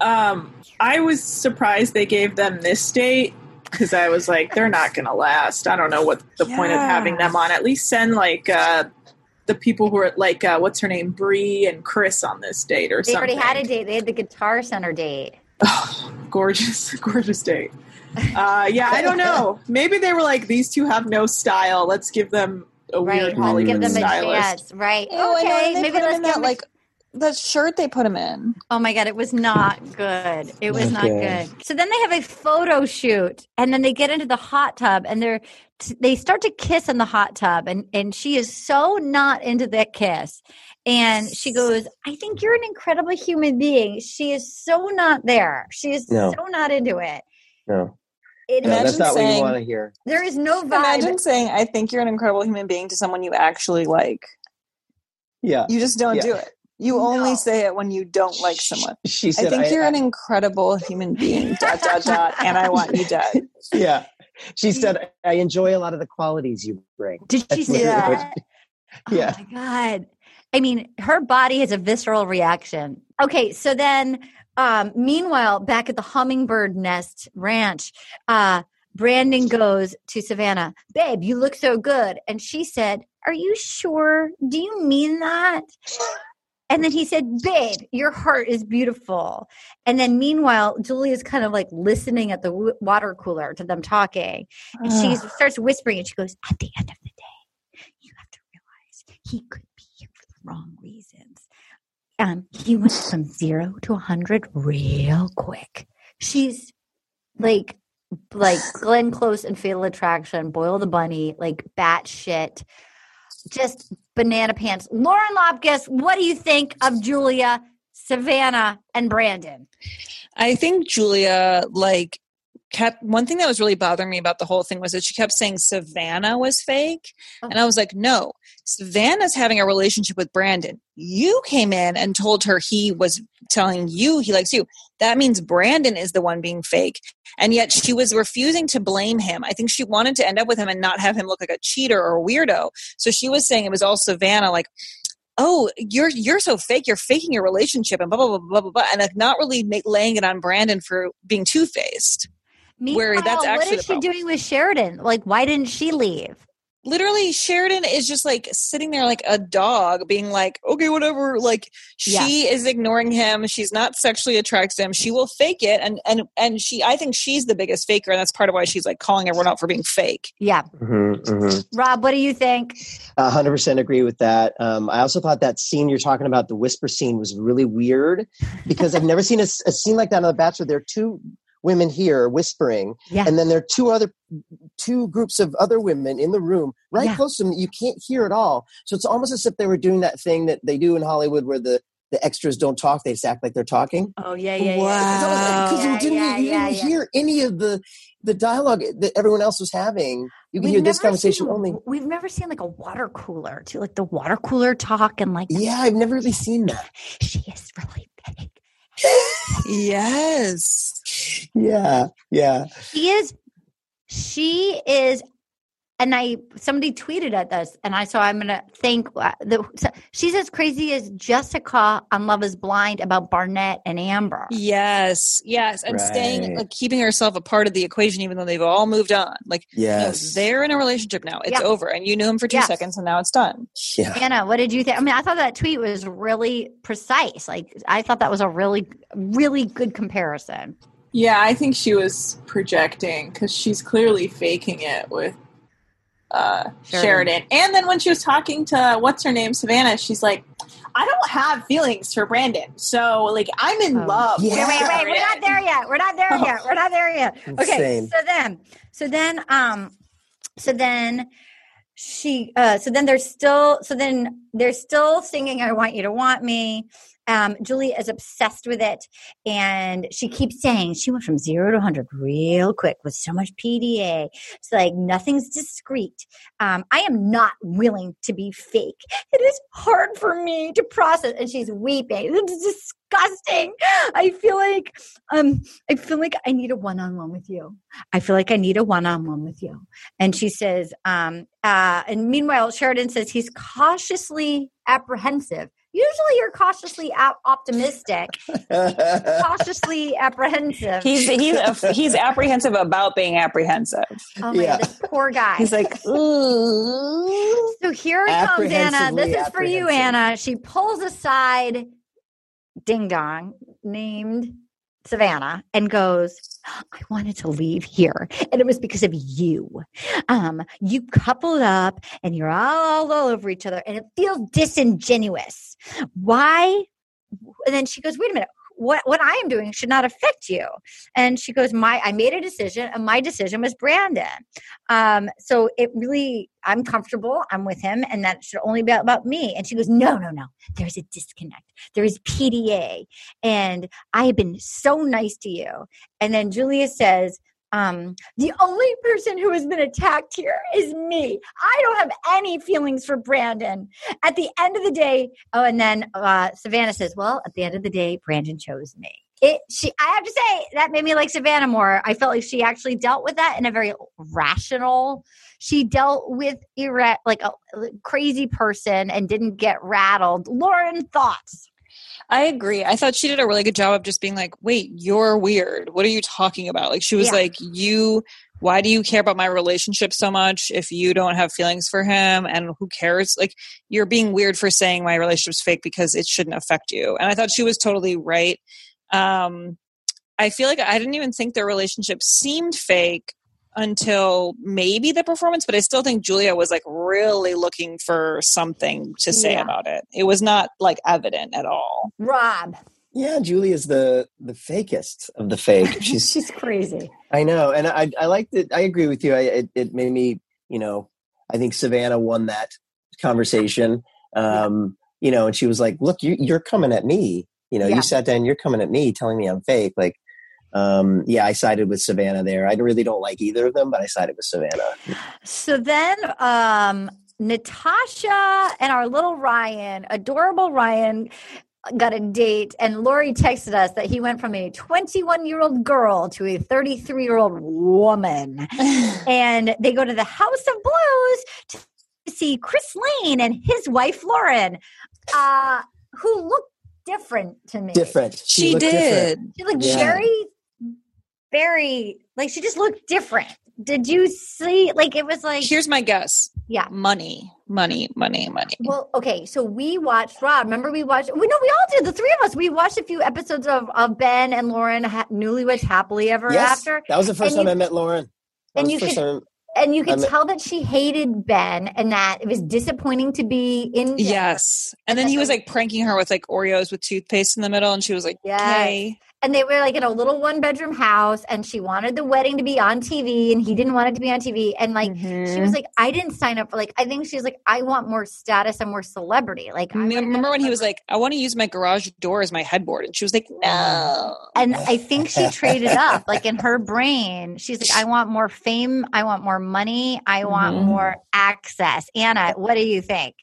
Um, I was surprised they gave them this date because I was like, they're not going to last. I don't know what the point of having them on. At least send like uh, the people who are like, uh, what's her name, Bree and Chris on this date or They something. They already had a date. They had the Guitar Center date. gorgeous, gorgeous date. Uh, yeah, I don't know. Maybe they were like, these two have no style. Let's give them a right. weird I'll give Hollywood them a stylist. chance. Right. Ew, I know, okay. and they Maybe put him let's in that like that shirt they put him in. Oh my god, it was not good. It was not good. So then they have a photo shoot, and then they get into the hot tub, and they're they start to kiss in the hot tub, and and she is so not into that kiss, and she goes, "I think you're an incredible human being." She is so not there. She is No. so not into it. No, It no, Imagine that's not what you want to hear. there is no vibe. Imagine saying, "I think you're an incredible human being" to someone you actually like. Yeah, You just don't Yeah. do it. You only say it when you don't like someone. she I said. I think you're I- an incredible human being. dot dot dot, and I want you dead. yeah, she said. I enjoy a lot of the qualities you bring. Did she That's say what- that? Yeah. Oh my god. I mean, her body has a visceral reaction. Okay, so then um meanwhile, back at the hummingbird nest ranch, uh Brandon goes to Savannah, babe, you look so good. And she said, Are you sure? Do you mean that? And then he said, Babe, your heart is beautiful. And then meanwhile, Julia's kind of like listening at the w- water cooler to them talking. And she starts whispering and she goes, At the end of the day, you have to realize he could be here for the wrong reasons. Um, he went from zero to a hundred real quick. She's like like Glenn Close and Fatal Attraction, Boil the Bunny, like bat shit. Just banana pants. Lauren Lapkus, what do you think of Julia, Savannah, and Brandon? I think Julia like kept one thing that was really bothering me about the whole thing was that she kept saying Savannah was fake. Oh. And I was like, no, Savannah's having a relationship with Brandon. You came in and told her he was telling you he likes you. That means Brandon is the one being fake. And yet she was refusing to blame him. I think she wanted to end up with him and not have him look like a cheater or a weirdo. So she was saying it was all Savannah, like, oh, you're you're so fake. You're faking your relationship and blah blah blah blah blah, blah and like not really make, laying it on Brandon for being two faced. Where that's Meanwhile, actually what is she problem. doing with Sheridan? Like, why didn't she leave? literally Sheridan is just like sitting there like a dog being like okay whatever like she is ignoring him she's not sexually attracted to him she will fake it and and and she I think she's the biggest faker and that's part of why she's like calling everyone out for being fake Yeah. Mhm, mhm. Rob, what do you think? A hundred percent agree with that. Um, I also thought that scene you're talking about, the whisper scene, was really weird because I've never seen a scene like that on The Bachelor. There are two women here whispering, Yeah. and then there are two other, two groups of other women in the room right Yeah. close to them. that You can't hear at all. So it's almost as if they were doing that thing that they do in Hollywood, where the the extras don't talk; they just act like they're talking. Oh yeah, yeah, Wow. Because Yeah, you didn't, yeah, you yeah, didn't yeah. hear any of the the dialogue that everyone else was having. You can We've hear this conversation seen- only. We've never seen like a water cooler to like the water cooler talk and like Yeah, I've never really seen that. she is really big. Yes Yeah, yeah. She is she is and I somebody tweeted at this and I so I'm gonna thank uh, the so she's as crazy as Jessica on Love is Blind about Barnett and Amber. yes yes and staying like keeping herself a part of the equation even though they've all moved on like no, Yes. they're in a relationship now it's Yeah. over and you knew him for two Yeah. seconds and now it's done Yeah. Anna, what did you think? I mean, I thought that tweet was really precise. Like I thought that was a really really good comparison. Yeah, I think she was projecting because she's clearly faking it with uh, Sheridan. Sheridan. And then when she was talking to what's her name, Savannah, she's like, "I don't have feelings for Brandon, so like I'm in Oh. love." Yeah. Wait, wait, wait. We're not there yet. We're not there yet. We're not there yet. Okay. Insane. So then, so then, um, so then she, uh, so then there's still, so then they're still singing "I Want You to Want Me." Um, Julie is obsessed with it, and she keeps saying she went from zero to hundred real quick with so much PDA. It's like nothing's discreet. Um, I am not willing to be fake. It is hard for me to process, and she's weeping. It's disgusting. I feel like um I feel like I need a one-on-one with you. I feel like I need a one-on-one with you. And she says, um, uh, and meanwhile, Sheridan says he's cautiously apprehensive. Usually you're cautiously ap- optimistic, cautiously apprehensive. he's he's he's apprehensive about being apprehensive oh my Yeah. god, this poor guy. he's like ooh. So here it comes, Anna. This is for you. Anna. She pulls aside Ding Dong, named Savannah, and goes, I wanted to leave here. And it was because of you. Um, you coupled up and you're all, all over each other and it feels disingenuous. Why? And then she goes, wait a minute. What, what I am doing should not affect you. And she goes, my, I made a decision and my decision was Brandon. Um, so it really, I'm comfortable. I'm with him and that should only be about me. And she goes, no, no, no. There's a disconnect. There is PDA and I have been so nice to you. And then Julia says, um, the only person who has been attacked here is me. I don't have any feelings for Brandon. At the end of the day, oh, and then uh, Savannah says, "Well, at the end of the day, Brandon chose me." It, she, I have to say, that made me like Savannah more. I felt like she actually dealt with that in a very rational. She dealt with ira- like a crazy person and didn't get rattled. Lauren, thoughts? I agree. I thought she did a really good job of just being like, wait, you're weird. What are you talking about? Like, she was Yeah. like, you, why do you care about my relationship so much if you don't have feelings for him? And who cares? Like, you're being weird for saying my relationship's fake because it shouldn't affect you. And I thought she was totally right. Um, I feel like I didn't even think their relationship seemed fake until maybe the performance, but I still think Julia was like really looking for something to say Yeah. about it. It was not like evident at all. Rob. Yeah, Julia's the the fakest of the fake. She's She's crazy. I know, and I I liked it. I agree with you. I, it it made me, you know, I think Savannah won that conversation. Um, you know, and she was like, "Look, you, you're coming at me. You know, Yeah. you sat down, you're coming at me, telling me I'm fake." Like, um, yeah, I sided with Savannah there. I really don't like either of them, but I sided with Savannah. So then um Natasha and our little Ryan, adorable Ryan, got a date and Lori texted us that he went from a 21 year old girl to a 33 year old woman. and they go to the House of Blues to see Chris Lane and his wife Lauren, uh, who looked different to me. Different. She looked did. different. She looked Yeah. very, very like she just looked different. Did you see? Like it was like Here's my guess. Yeah. Money, money, money, money. Well, okay, so we watched Rob. Remember, we watched. We know we all did. The three of us. We watched a few episodes of, of Ben and Lauren ha- newlyweds happily ever Yes, after, that was the first And time you- I met Lauren. That and you the first could- time. and you could I'm- tell that she hated Ben, and that it was disappointing to be in. Denver. Yes. And then he was like pranking her with like Oreos with toothpaste in the middle, and she was like, Yes. "Yay!" And they were like in a little one bedroom house, and she wanted the wedding to be on TV, and he didn't want it to be on TV, and like she Mm-hmm. was like, I didn't sign up for like. I think she's like, I want more status and more celebrity. Like, I Remember when he was like, "I want to use my garage door as my headboard," and she was like, "No." And I think she traded up, like in her brain. She's like, I want more fame. I want more money. I want Mhm. more access. Anna, what do you think?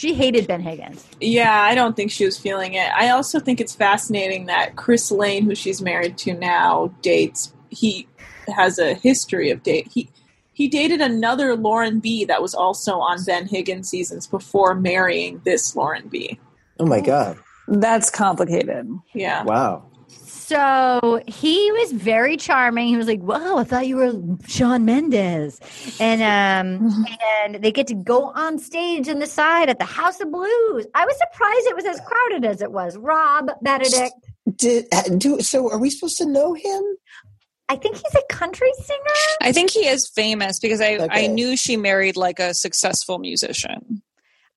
She hated Ben Higgins. Yeah, I don't think she was feeling it. I also think it's fascinating that Chris Lane, who she's married to now, dates. He has a history of date. He he dated another Lauren B. that was also on Ben Higgins seasons before marrying this Lauren B. Oh my god! That's complicated. Yeah. Wow. So he was very charming. He was like, "Whoa, I thought you were Shawn Mendes," and um, and they get to go on stage in the side at the House of Blues. I was surprised it was as crowded as it was. Rob Benedict, Did uh, do so? Are we supposed to know him? I think he's a country singer. I think he is famous because I I knew she married like a successful musician.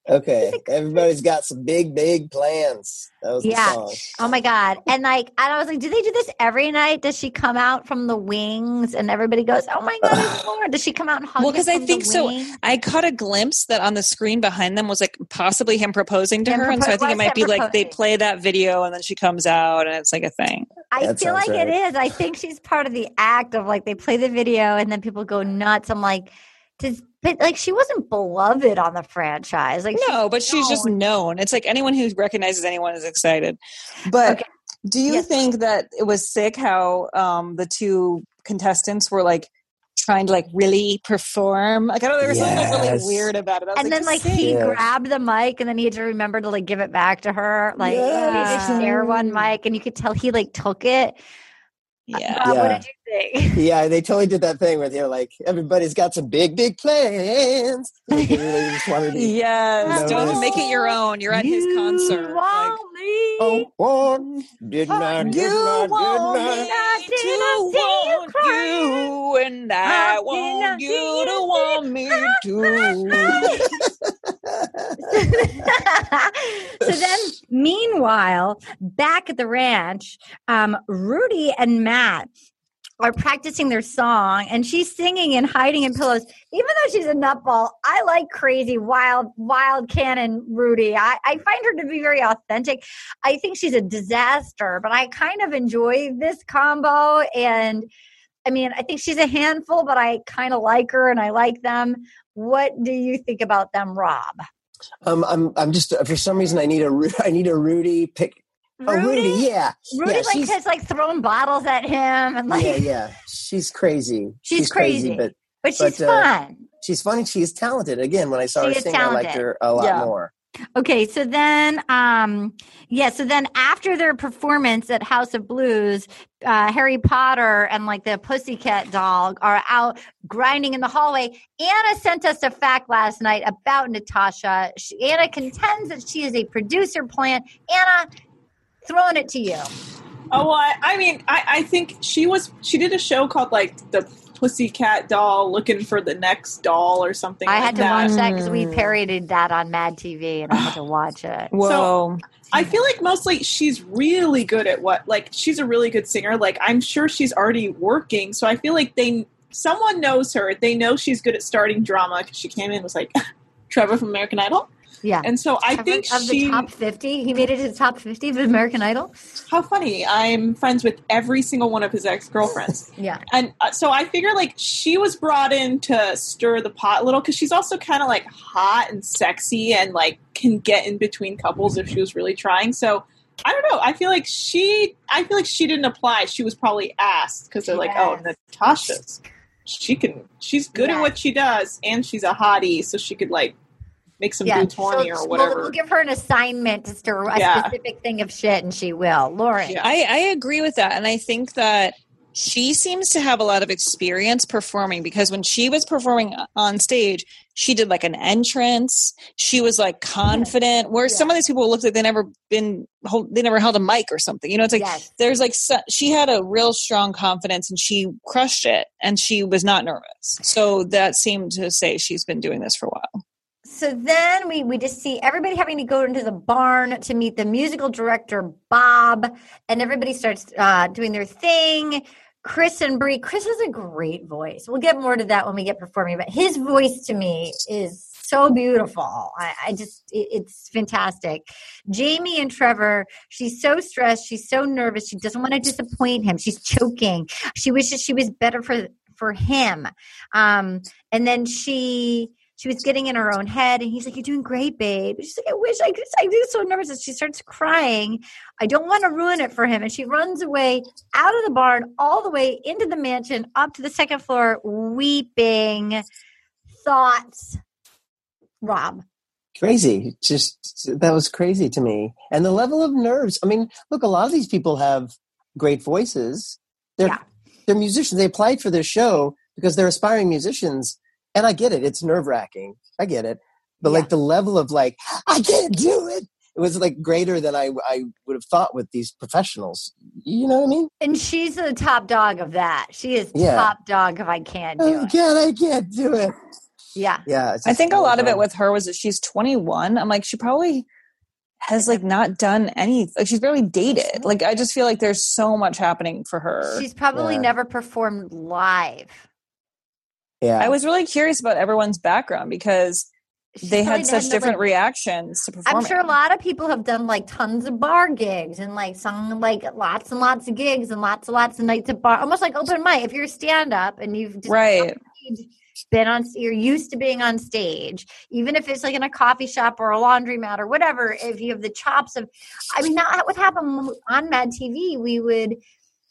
Okay, everybody's got some big, big plans. That was Yeah. the song. Oh my god! And like, and I was like, do they do this every night? Does she come out from the wings and everybody goes, "Oh my god, it's Laura"? Does she come out and hug? Well, because I think so. wing? I caught a glimpse that on the screen behind them was like possibly him proposing to Him her, and so I think it might him be like they play that video and then she comes out and it's like a thing. I That feel like it right. is. I think she's part of the act of like they play the video and then people go nuts. I'm like, does but like she wasn't beloved on the franchise. Like No, but she's just known. known. It's like anyone who recognizes anyone is excited. But Okay. do you Yes. think that it was sick how um, the two contestants were like trying to like really perform? Like I don't know, there was something like really weird about it. I was and then like sing. he Yes. grabbed the mic and then he had to remember to like give it back to her. Like he Yes. just share one mic and you could tell he like took it. yeah. Rob, what Yeah. did you amazing. Yeah, they totally did that thing where they're like, everybody's got some big, big plans. Like, really just wanted to be, Yes, No, don't make it your own. You're at his concert. want Like, me? oh, one, did not, did you not, want did me not. I did to not see you want crying. you, and I I want not you to you want me too. so then, meanwhile, back at the ranch, um, Rudy and Matt are practicing their song, and she's singing and hiding in pillows. Even though she's a nutball, I like crazy, wild, wild cannon Rudy. I, I find her to be very authentic. I think she's a disaster, but I kind of enjoy this combo. And I mean, I think she's a handful, but I kind of like her and I like them. What do you think about them, Rob? Um, I'm, I'm just, for some reason, I need a, I need a Rudy pick. Oh, Rudy, yeah. Rudy yeah, like she's- has like thrown bottles at him and like yeah, yeah. She's crazy. She's crazy. but but she's but, uh, fun. she's funny. She's talented. Again, when I saw She her sing, I liked her a lot Yeah. more. Okay, so then um yeah, so then after their performance at House of Blues, uh Harry Potter and like the Pussycat dog are out grinding in the hallway. Anna sent us a fact last night about Natasha. She, Anna contends that she is a producer plant. Anna, throwing it to you. Oh, well, I, I mean, I, I think she was. She did a show called like the Pussycat Doll, looking for the next doll or something. I like had to that. watch that because we parodied that on Mad TV and I had to watch it. Whoa. I feel like mostly she's really good at what like she's a really good singer. Like I'm sure she's already working, so I feel like they someone knows her. They know she's good at starting drama because she came in and was like Trevor from American Idol, Yeah. and so I Trevor think of she. the top 50. He made it to the top 50 of American Idol. how funny! I'm friends with every single one of his ex girlfriends. Yeah. And uh, so I figure like she was brought in to stir the pot a little because she's also kind of like hot and sexy and like can get in between couples if she was really trying. So I don't know. I feel like she. I feel like she didn't apply. She was probably asked because they're like, oh, Yes. Natasha's. She can. She's good Yes. at what she does, and she's a hottie, so she could like make some Yeah. dudes horny So or we'll- whatever. We'll, give her an assignment to stir a Yeah. specific thing of shit, and she will. Lauren. Yeah. I, I agree with that. And I think that she seems to have a lot of experience performing because when she was performing on stage, she did like an entrance. She was like confident. Where some of these people look like they never been, they never held a mic or something. You know, it's like Yes. there's like she had a real strong confidence and she crushed it and she was not nervous. So that seemed to say she's been doing this for a while. So then we, we just see everybody having to go into the barn to meet the musical director, Bob, and everybody starts uh, doing their thing. Chris and Brie. Chris has a great voice. We'll get more to that when we get performing, but his voice to me is so beautiful. I, I just, it, it's fantastic. Jamie and Trevor, she's so stressed. She's so nervous. She doesn't want to disappoint him. She's choking. She wishes she was better for for him. Um, and then she she was getting in her own head and he's like you're doing great babe she's like i wish i could i do so nervous and she starts crying i don't want to ruin it for him and she runs away out of the barn all the way into the mansion up to the second floor weeping thoughts rob Crazy. Just that was crazy to me. And the level of nerves. I mean, look, a lot of these people have great voices. They're Yeah. they're musicians. They applied for this show because they're aspiring musicians. And I get it. It's nerve wracking. I get it. But Yeah. like the level of like, I can't do it. It was like greater than I I would have thought with these professionals. You know what I mean? and she's the top dog of that she is Yeah. top dog if i can't do Oh it God, I can't do it. yeah Yeah. it's I think a lot of it with her was that she's 21. I'm like, she probably has like not done any, like she's barely dated. Like, I just feel like there's so much happening for her. she's probably Yeah. never performed live Yeah. I was really curious about everyone's background because She's they had such different like, reactions to performing. I'm sure a lot of people have done like tons of bar gigs and like sung like lots and lots of gigs and lots and lots of nights at bar, almost like open mic. If you're a stand up and you've just Right. been on, you're used to being on stage, even if it's like in a coffee shop or a laundromat or whatever. If you have the chops of, I mean, that would happen on Mad TV, we would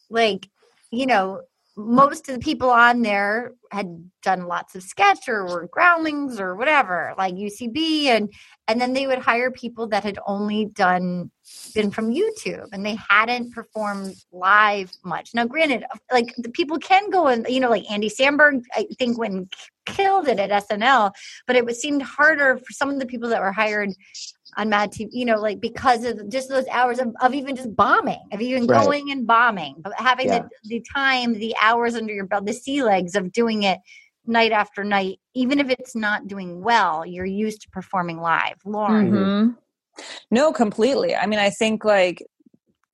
like, you know, most of the people on there had done lots of sketch or were groundlings or whatever, like UCB, and and then they would hire people that had only done been from YouTube and they hadn't performed live much. Now, granted, like the people can go and you know, like Andy Samberg, I think when killed it at SNL, but it was seemed harder for some of the people that were hired on Mad TV, you know, like because of just those hours of, of even just bombing, of even Right. going and bombing, but having Yeah. the, the time, the hours under your belt, the sea legs of doing it night after night, even if it's not doing well, you're used to performing live. Lauren. Mhm. No, completely. I mean, I think like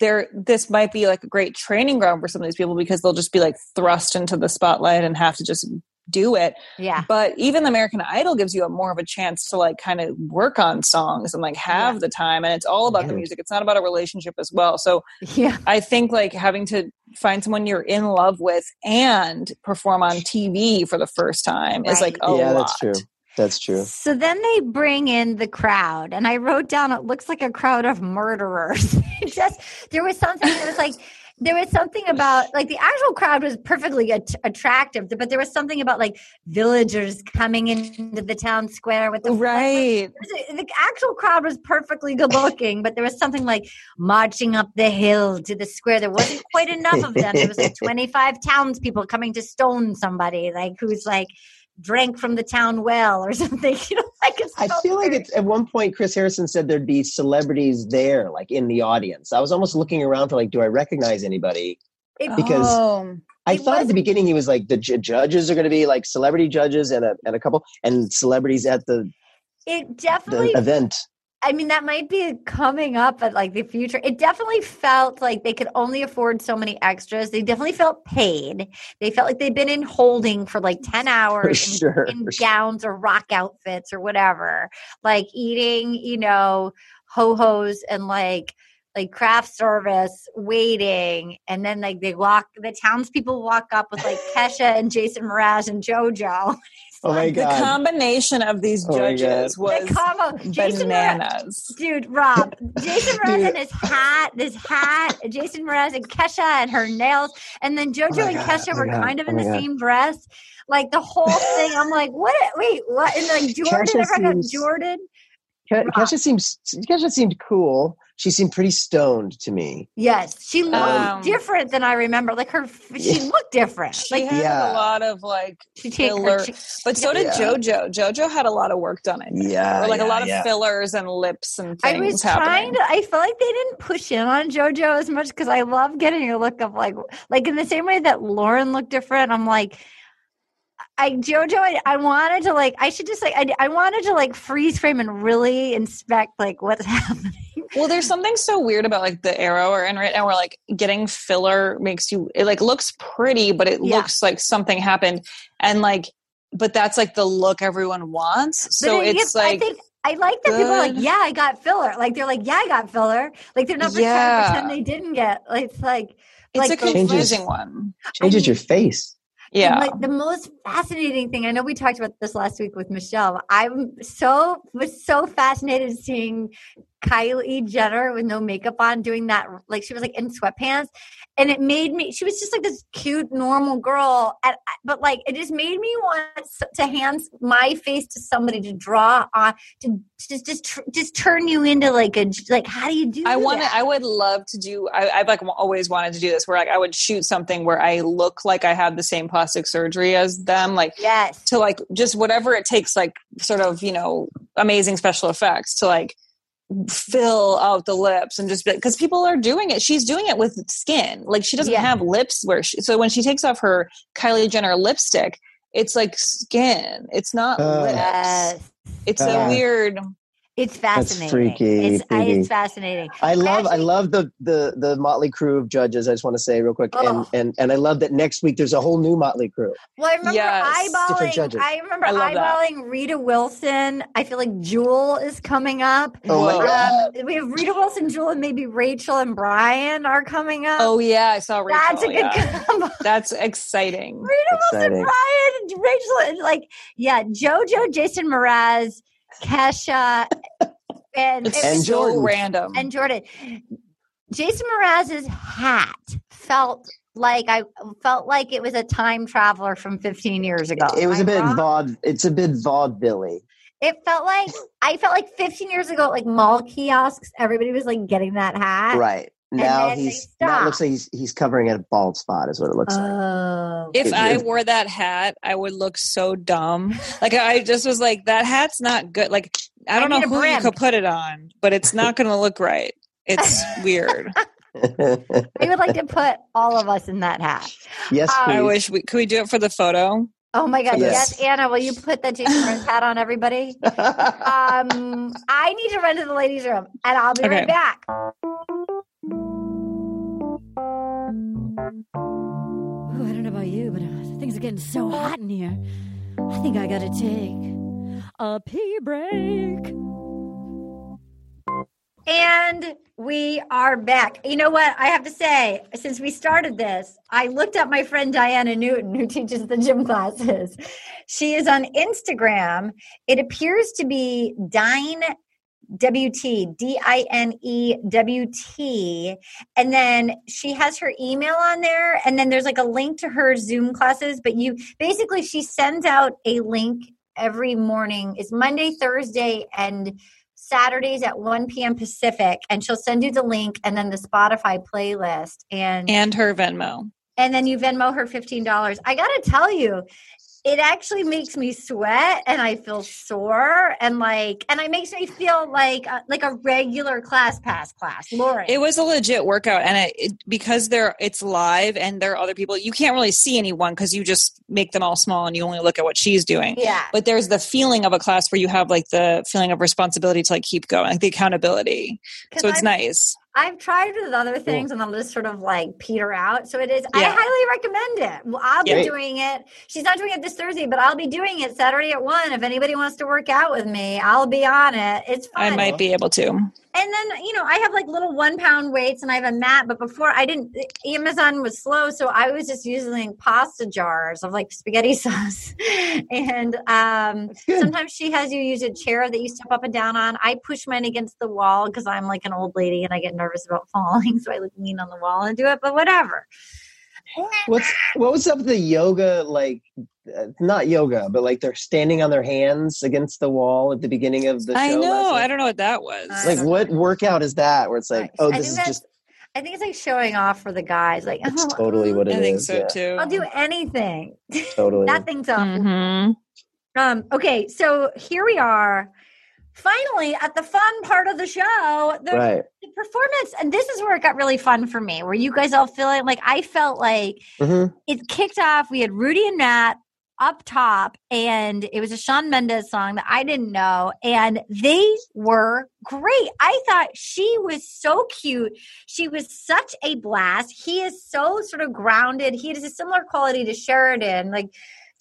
there this might be like a great training ground for some of these people because they'll just be like thrust into the spotlight and have to just do it. Yeah. But even the American Idol gives you a more of a chance to like kind of work on songs and like have Yeah. the time and it's all about the music. It's not about a relationship as well. So Yeah. I think like having to find someone you're in love with and perform on TV for the first time is like a yeah, lot. that's true. That's true. So then they bring in the crowd, and I wrote down it looks like a crowd of murderers. Just there was something that was like there was something about like the actual crowd was perfectly at- attractive, but there was something about like villagers coming into the town square with the Right. the actual crowd was perfectly good looking, but there was something like marching up the hill to the square. There wasn't quite enough of them. There was like 25 townspeople coming to stone somebody, like who's like drank from the town well or something. You know, like it's I so feel like it's, at one point Chris Harrison said there'd be celebrities there, like in the audience. I was almost looking around for like, do I recognize anybody? It- because- Oh. I thought at the beginning he was like the ju- judges are going to be like celebrity judges and a and a couple and celebrities at the it the definitely event. I mean, that might be coming up at like the future. It definitely felt like they could only afford so many extras. They definitely felt paid. They felt like they'd been in holding for like 10 hours in, sure, in for sure. gowns or rock outfits or whatever, like eating, you know, ho hos and like, like craft service waiting and then like they walk the townspeople walk up with like kesha and jason mraz and jojo Oh my god! The combination of these Oh my judges the was combo jason mraz bananas. Dude, Rob, Jason Mraz and his hat, this hat, Jason Mraz and Kesha and her nails, and then oh JoJo Oh and God, Kesha oh were God, kind of oh in the God. same dress. Like the whole thing, I'm like, what? Wait, what? And like Jordan, Kesha everyone seems- Jordan. Ke- Kesha seems Kesha seemed cool. She seemed pretty stoned to me. Yes, she looked Um, different than I remember. Like her, she Yeah. looked different. She Like had Yeah. a lot of like she changed filler, her. She, but so did Yeah. JoJo. JoJo had a lot of work done. I think. Yeah, or like a lot of yeah. fillers and lips and things. I things was trying happening. to. I felt like they didn't push in on JoJo as much because I love getting a look of like, like in the same way that Lauren looked different. I'm like, I JoJo. I, I wanted to like. I should just like. I, I wanted to like freeze frame and really inspect like what's happening. Well, there's something so weird about like the arrow we're in right now, where like getting filler makes you it like looks pretty, but it Yeah. looks like something happened, and like, but that's like the look everyone wants. So it it's gets- like I think. I like that people are like, uh, yeah, I got filler. Like they're like, yeah, I got filler. Like they're not Yeah. trying to pretend they didn't get. Like, it's like it's like a confusing one. Changes your face. And, Yeah, like the most fascinating thing, I know we talked about this last week with Michelle. I'm so was so fascinated seeing Kylie Jenner with no makeup on doing that. Like she was like in sweatpants, and it made me. She was just like this cute, normal girl, and, but like it just made me want to hand my face to somebody to draw on to just just just turn you into like a like. How do you do? I want to. I would love to do. I, I've like always wanted to do this, where like I would shoot something where I look like I have the same plastic surgery as them, like yes. to like just whatever it takes, like sort of you know amazing special effects to like fill out the lips and just because people are doing it. She's doing it with skin. Like she doesn't Yeah. have lips where she. So when she takes off her Kylie Jenner lipstick, it's like skin. It's not Uh, lips. It's Uh, a weird. It's fascinating. freaky, It's, I, freaky. it's fascinating. I love I actually- love the the the Motley Crew of judges. I just want to say real quick, and Oh. and and I love that next week there's a whole new Motley Crew. Well, I remember Yes, different eyeballing. judges. I remember I love that. eyeballing Rita Wilson. I feel like Jewel is coming up. Oh my Whoa. god! Um, we have Rita Wilson, Jewel, and maybe Rachel and Brian are coming up. Oh yeah, I saw Rachel. that's a good yeah. combo. That's exciting. Rita Wilson, Brian, and Rachel, and like yeah, JoJo, Jason Mraz, Kesha, and It's And so Jordan. random. and Jordan. Jason Mraz's hat felt like I felt like it was a time traveler from 15 years ago. It was Am a I bit wrong? vaud. It's a bit vaudeville It felt like I felt like 15 years ago, like mall kiosks, everybody was like getting that hat. Right. Now he's now it looks like he's he's covering a bald spot is what it looks like. Oh. If I wore that hat, I would look so dumb. Like I just was like, that hat's not good. Like I I don't know need a who you could put it on, but it's not going to look right. It's weird. I would like to put all of us in that hat. yes, please. I wish we could we do it for the photo. Oh my God. Yes. Yes, Anna, will you put the Jason Mraz hat on everybody? Um, I need to run to the ladies' room and I'll be Okay. right back. Ooh, I don't know about you, but uh, things are getting so hot in here. I think I gotta take a pee break. And we are back. You know what? I have to say, since we started this, I looked up my friend Diana Newton, who teaches the gym classes. She is on Instagram. It appears to be Dine WT, D I N E W T. And then she has her email on there. And then there's like a link to her Zoom classes. But you basically, she sends out a link every morning. It's Monday, Thursday, and Saturdays at 1 p.m. Pacific. And she'll send you the link and then the Spotify playlist. And And her Venmo. and then you Venmo her $15. I got to tell you, it actually makes me sweat and I feel sore and like, and it makes me feel like uh, like a regular class pass class. Lauren. It was a legit workout, and it, it because they're it's live and there are other people. You can't really see anyone because you just make them all small and you only look at what she's doing. yeah. But there's the feeling of a class where you have like the feeling of responsibility to like keep going, like the accountability. So it's I've, nice. I've tried with other things and I'll just sort of like peter out. So it is, I highly recommend it. Well, I'll be Yeah. doing it. She's not doing it this Thursday, but I'll be doing it Saturday at one. If anybody wants to work out with me, I'll be on it. It's fun. I might be able to. And then you know i have like little one pound weights and i have a mat but before i didn't amazon was slow so i was just using pasta jars of like spaghetti sauce. And um sometimes she has you use a chair that you step up and down on. I push mine against the wall because i'm like an old lady and i get nervous about falling so i like lean on the wall and do it but whatever. What's what was up with the yoga like? Uh, not yoga, but like they're standing on their hands against the wall at the beginning of the show. I know. I don't know what that was. I Like don't what workout is that? Where it's like, oh, I this think is just i think it's like showing off for the guys like it's oh, totally what it I is. think so yeah, too. i'll do anything Totally. nothing's off Mhm. Um, okay, so here we are, finally at the fun part of the show. The, right. the performance, and this is where it got really fun for me. Where you guys all feeling like I felt like hmm it kicked off. We had Rudi and Matt up top, and it was a Shawn Mendes song that I didn't know, and they were great. I thought she was so cute. She was such a blast. He is so sort of grounded. He has a similar quality to Sheridan. Like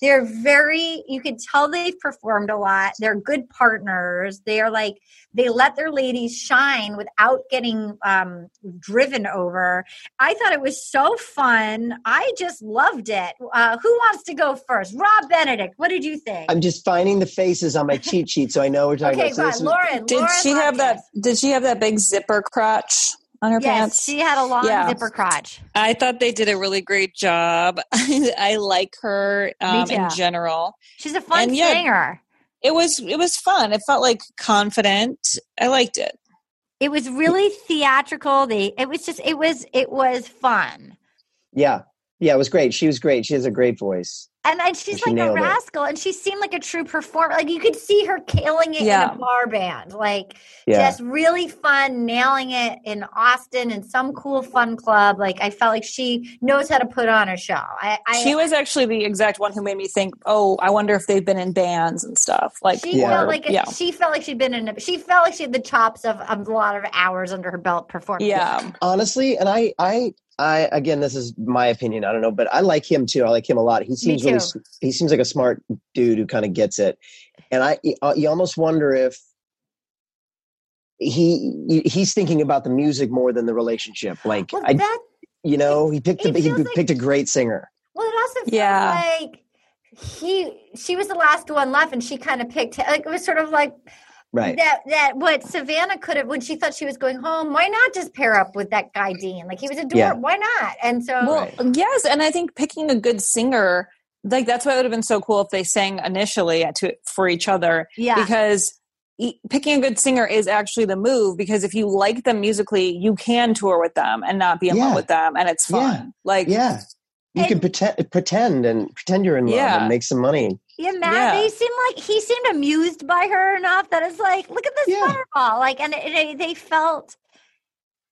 they're very you could tell they've performed a lot. They're good partners. They are like they let their ladies shine without getting um driven over. I thought it was so fun. I just loved it. Uh, who wants to go first? Rob Benedict, what did you think? I'm just finding the faces on my cheat sheet, so I know we're talking okay, about. So this on. was- Lauren. Did Lauren she have that? Did she have that big zipper crotch on her Yes, pants? she had a long Yeah. zipper crotch. I thought they did a really great job. I like her um, in general. She's a fun And yeah, singer. It was it was fun. It felt like confident. I liked it. It was really theatrical. They it was just it was it was fun. Yeah, yeah, it was great. She was great. She has a great voice. And, and she's She like a nailed it. rascal, and she seemed like a true performer. Like you could see her killing it in a bar band, like Yeah, just really fun, nailing it in Austin in some cool fun club. Like I felt like she knows how to put on a show. I, I she was actually the exact one who made me think, "Oh, I wonder if they've been in bands and stuff." Like, she Yeah. felt like yeah, she felt like she'd been in. A, she felt like she had the chops of, of a lot of hours under her belt performing. yeah. honestly, and I, I, I again, this is my opinion. I don't know, but I like him too. I like him a lot. He seems really, he seems like a smart dude who kind of gets it. And I, uh, you almost wonder if he he's thinking about the music more than the relationship. Like Well, I, you know, he picked a, he like- picked a great singer. well, it also feels Yeah. like he she was the last one left, and she kind of picked. Like it was sort of like Right. that that what Savannah could have when she thought she was going home. Why not just pair up with that guy Dean? Like he was adorable. Yeah. Why not? And so Well, Right. yes, and I think picking a good singer, like that's why it would have been so cool if they sang initially to for each other, yeah, because e- picking a good singer is actually the move. Because if you like them musically, you can tour with them and not be in Yeah. love with them, and it's fun. Yeah. Like, Yeah. You And- can pretend pretend and pretend you're in love Yeah. and make some money. Yeah, Matt. Yeah. They seem like he seemed amused by her enough that it's like, look at this Yeah. fireball. Like, and it, it- they felt.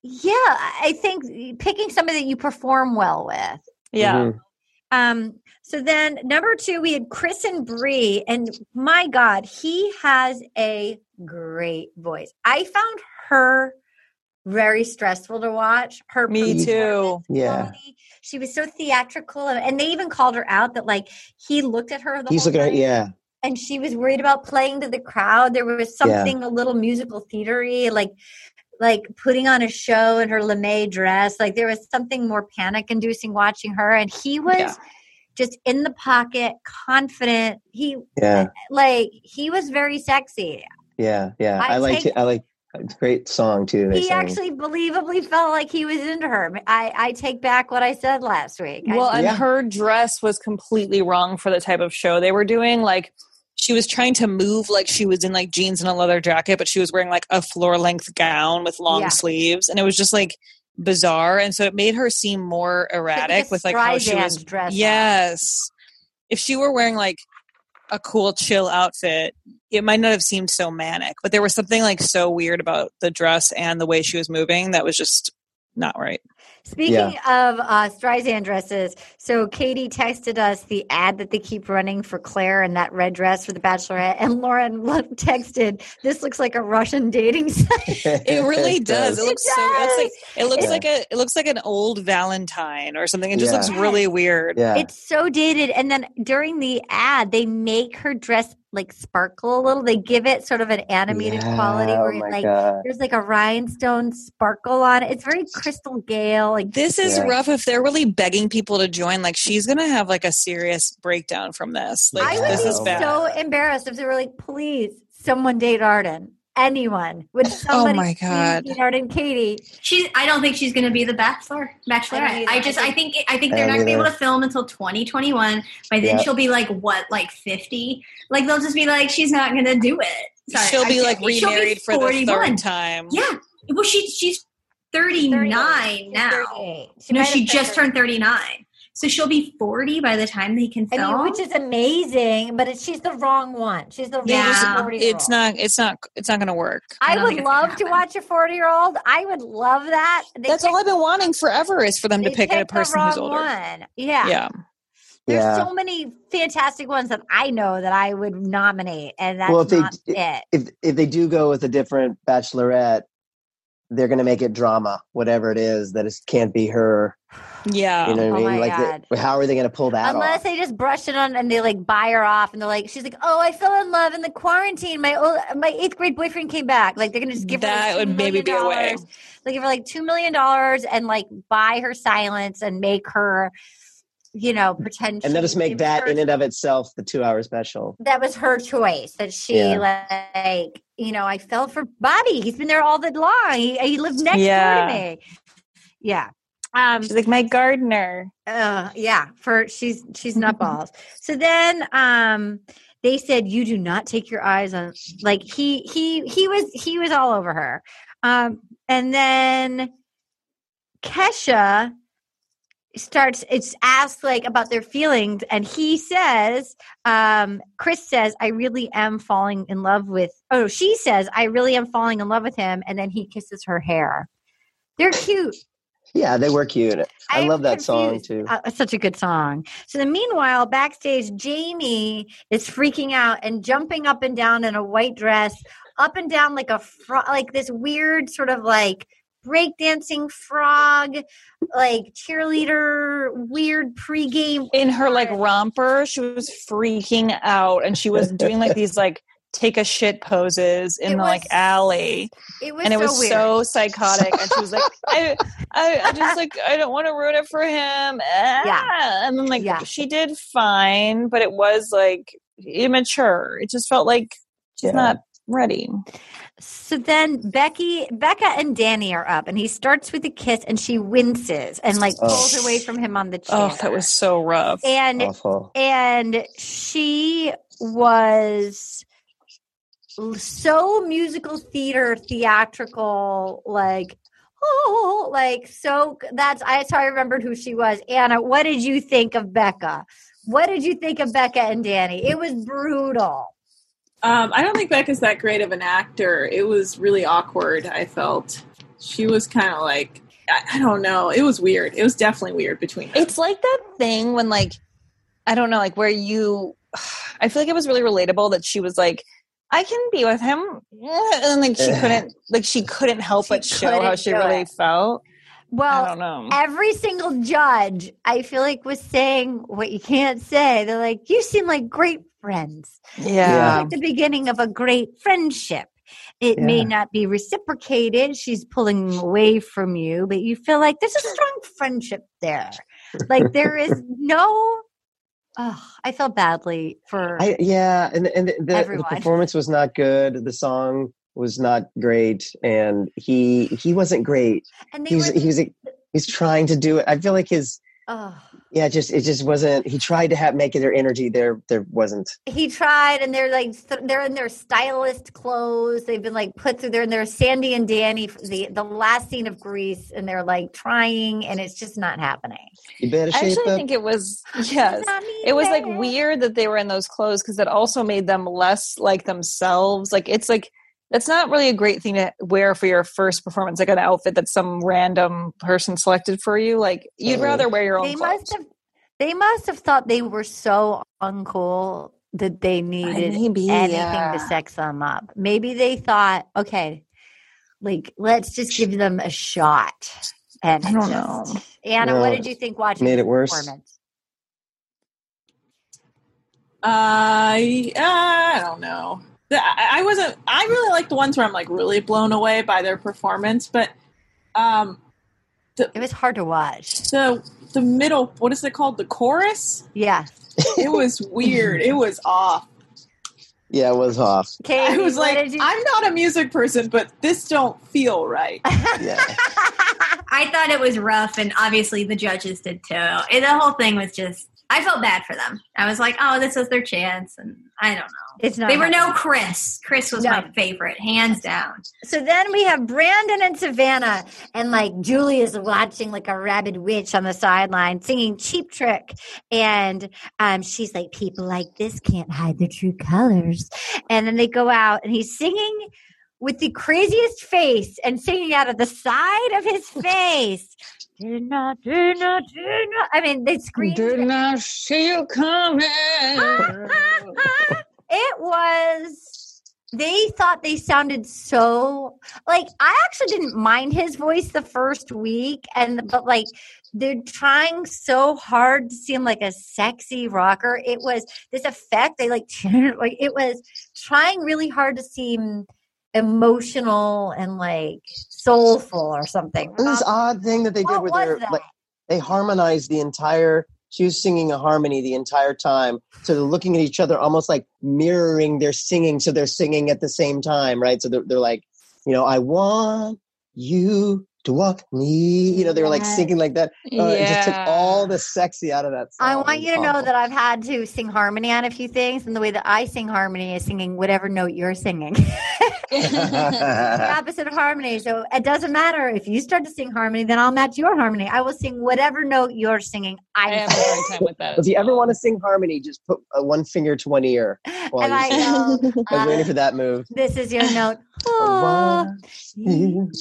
Yeah, I think picking somebody that you perform well with. yeah, Mhm. Um, so then number two, we had Chris and Bri, and my God, he has a great voice. I found her very stressful to watch. Her Me too. Yeah. quality, She was so theatrical, and- and they even called her out that like he looked at her the He's whole looking at time, yeah. and she was worried about playing to the crowd. There was Yeah. something a little musical theatery, like like putting on a show in her lame dress. Like there was something more panic inducing watching her, and he was Yeah. just in the pocket, confident. He Yeah. like he was very sexy. Yeah. Yeah. I I, like take- it. I like it's a great song too. He sang. actually believably felt like he was into her. I I take back what I said last week. I- Well, and Yeah. her dress was completely wrong for the type of show they were doing. Like she was trying to move like she was in like jeans and a leather jacket, but she was wearing like a floor length gown with long Yeah. sleeves, and it was just like bizarre. And so it made her seem more erratic with like how she was. dressed. dress on. Yes, if she were wearing like a cool chill outfit, it might not have seemed so manic. But there was something like so weird about the dress and the way she was moving that was just not right. Speaking Yeah. of uh, Streisand dresses, so Katie texted us the ad that they keep running for Clare in that red dress for the Bachelorette, and Lauren texted, "This looks like a Russian dating site." It really does. It It looks so. It's like it looks Yeah. like a. It looks like an old Valentine or something. It just Yeah. looks really weird. yeah. It's so dated. And then during the ad, they make her dress like sparkle a little. They give it sort of an animated Yeah, quality oh where it, my like God. there's like a rhinestone sparkle on it. It's very Crystal Gayle. Like This is Yeah. rough. If they're really begging people to join, like she's gonna have like a serious breakdown from this. Like I would this be is bad. so embarrassed if they were like, please, someone date Arden. Anyone. Would oh somebody Oh my please God. date Arden Katie? She's. I don't think she's going to be the bachelor. Bachelorette. either. I, just. I I think. I think they're don't going to be able to film until 2021. By then, Yeah. she'll be like what, like 50? Like they'll just be like, she's not going to do it. Sorry, She'll I be can't- like she'll be remarried for the 41. third time. Yeah. Well, she she's 39 38. now. 38. no, she just turned turned 39. So she'll be 40 by the time they can I film. mean, which is amazing, but it, she's the wrong one. She's the Yeah. wrong 40 It's not. It's not. It's not gonna work. I I would think it's gonna love to watch a 40 year old. I would love that. They That's all I've been wanting forever is for them to they pick a picked the person who's wrong older. One. Yeah. Yeah. There's Yeah. so many fantastic ones that I know that I would nominate, and that's Well, if they- not it. if if they do go with a different bachelorette, they're going to make it drama, whatever it is that it can't be her. Yeah. You know what Oh I mean? Like, the- how are they going to pull that out? Unless off? they just brush it on and they like buy her off, and they're like, she's like, oh, I fell in love in the quarantine. My old, my eighth grade boyfriend came back. Like they're gonna just give her That like, would maybe be a way. They give her like two million dollars and like buy her silence and make her, you know, pretend. and she- let us make that her in and of itself the two-hour special. that was her choice that she Yeah. like you know i fell for bobby he's been there all the long he, he lived next Yeah. door to me yeah um She's like my gardener. uh, yeah for she's she's nutballs so then um they said you do not take your eyes on like he he he was he was all over her um and then kesha starts it's asked like about their feelings and he says um chris says i really am falling in love with oh she says i really am falling in love with him and then he kisses her hair they're cute Yeah, they were cute. I, I'm love that song too. Uh, it's such a good song. So then, meanwhile, backstage, Jamie is freaking out and jumping up and down in a white dress, up and down like a fro- like this weird sort of like breakdancing frog, like cheerleader, weird pregame. in her like romper she was freaking out and she was doing like these like take a shit poses in It the like was alley It was and it so was weird. so psychotic and she was like I, I i just like i don't want to ruin it for him Ah. and then like Yeah. she did fine but it was like immature it just felt like she's Yeah. not ready. So then Becky, Bekah, and Danny are up, and he starts with a kiss, and she winces and like Oh. pulls away from him on the chair. Oh, that was so rough. and Awful. and she was so musical theater theatrical like oh like so that's i that's how i remembered who she was anna what did you think of bekah what did you think of bekah and danny it was brutal Um, I don't think Bekah's that great of an actor. It was really awkward. I felt she was kind of like I, I don't know. It was weird. It was definitely weird between them. It's like that thing when like I don't know, like where you I feel like it was really relatable that she was like, I can be with him. Yeah, And like she couldn't like she couldn't help She but show how she really it. felt. I well don't know. every single judge i feel like was saying what you can't say they're like you seem like great friends Yeah. like the beginning of a great friendship. It may not be reciprocated. She's pulling away from you, but you feel like there's a strong friendship there. Like there is no. Oh, I felt badly for. I, yeah, and and the, the, the performance was not good. The song was not great, and he he wasn't great. and He was were. he was he's trying to do it. I feel like his oh. Yeah, just it just wasn't. He tried to have make it their energy. There there wasn't. He tried, and they're like they're in their stylist clothes. They've been like put through. They're in their Sandy and Danny, the the last scene of Grease, and they're like trying, and it's just not happening. You better I actually up. think it was yes. It was like weird that they were in those clothes because it also made them less like themselves. Like it's like that's not really a great thing to wear for your first performance, like an outfit that some random person selected for you. Like you'd Totally. rather wear your own They clothes. must have. They must have thought they were so uncool that they needed maybe, anything yeah. to sex them up. Maybe they thought, okay, like let's just give them a shot. And I don't just- know. Anna, No, what did you think watching made it worse. performance? I I don't know. The- I, I wasn't. I really like the ones where I'm like really blown away by their performance, but um, It was hard to watch. the the middle. What is it called? The chorus. Yeah. It was weird. it was off. Yeah, it was off. Katie, I was like, you- I'm not a music person, but this don't feel right. Yeah, I thought it was rough, and obviously the judges did too. And the whole thing was just. I felt bad for them. I was like, oh, this was their chance, and I don't know. it's not They were no. Chris. Chris was No. my favorite, hands down. So then we have Brandon and Savannah, and like Julie is watching like a rabid witch on the sideline singing Cheap Trick. And um, she's like, People like this can't hide their true colors. And then they go out, and he's singing with the craziest face and singing out of the side of his face. Did not, did not, did not. I mean, they screamed. not see you coming. it was they thought they sounded so like i actually didn't mind his voice the first week and but like they're trying so hard to seem like a sexy rocker it was this effect they like like it was trying really hard to seem emotional and like soulful or something this odd thing that they did what where they're that? like they harmonized the entire. She was singing a harmony the entire time, so they're looking at each other, almost like mirroring their singing. So they're singing at the same time, right? So they're, they're like, you know, I want you to walk me. You know, they were like singing like that. Uh, It just took all the sexy out of that. Song. I want you to know that I've had to sing harmony on a few things, and the way that I sing harmony is singing whatever note you're singing. the opposite of harmony. So it doesn't matter if you start to sing harmony, then I'll match your harmony. I will sing whatever note you're singing. I I'm have a hard time with that. If as you ever want to sing harmony, just put uh, one finger to one ear. While and you I sing. go, I was waiting uh, for that move. this is your note. I Oh, want you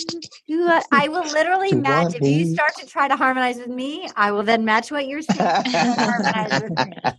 you I will literally match if you start to try to harmonize with me. I will then match what you're saying. harmonize with me.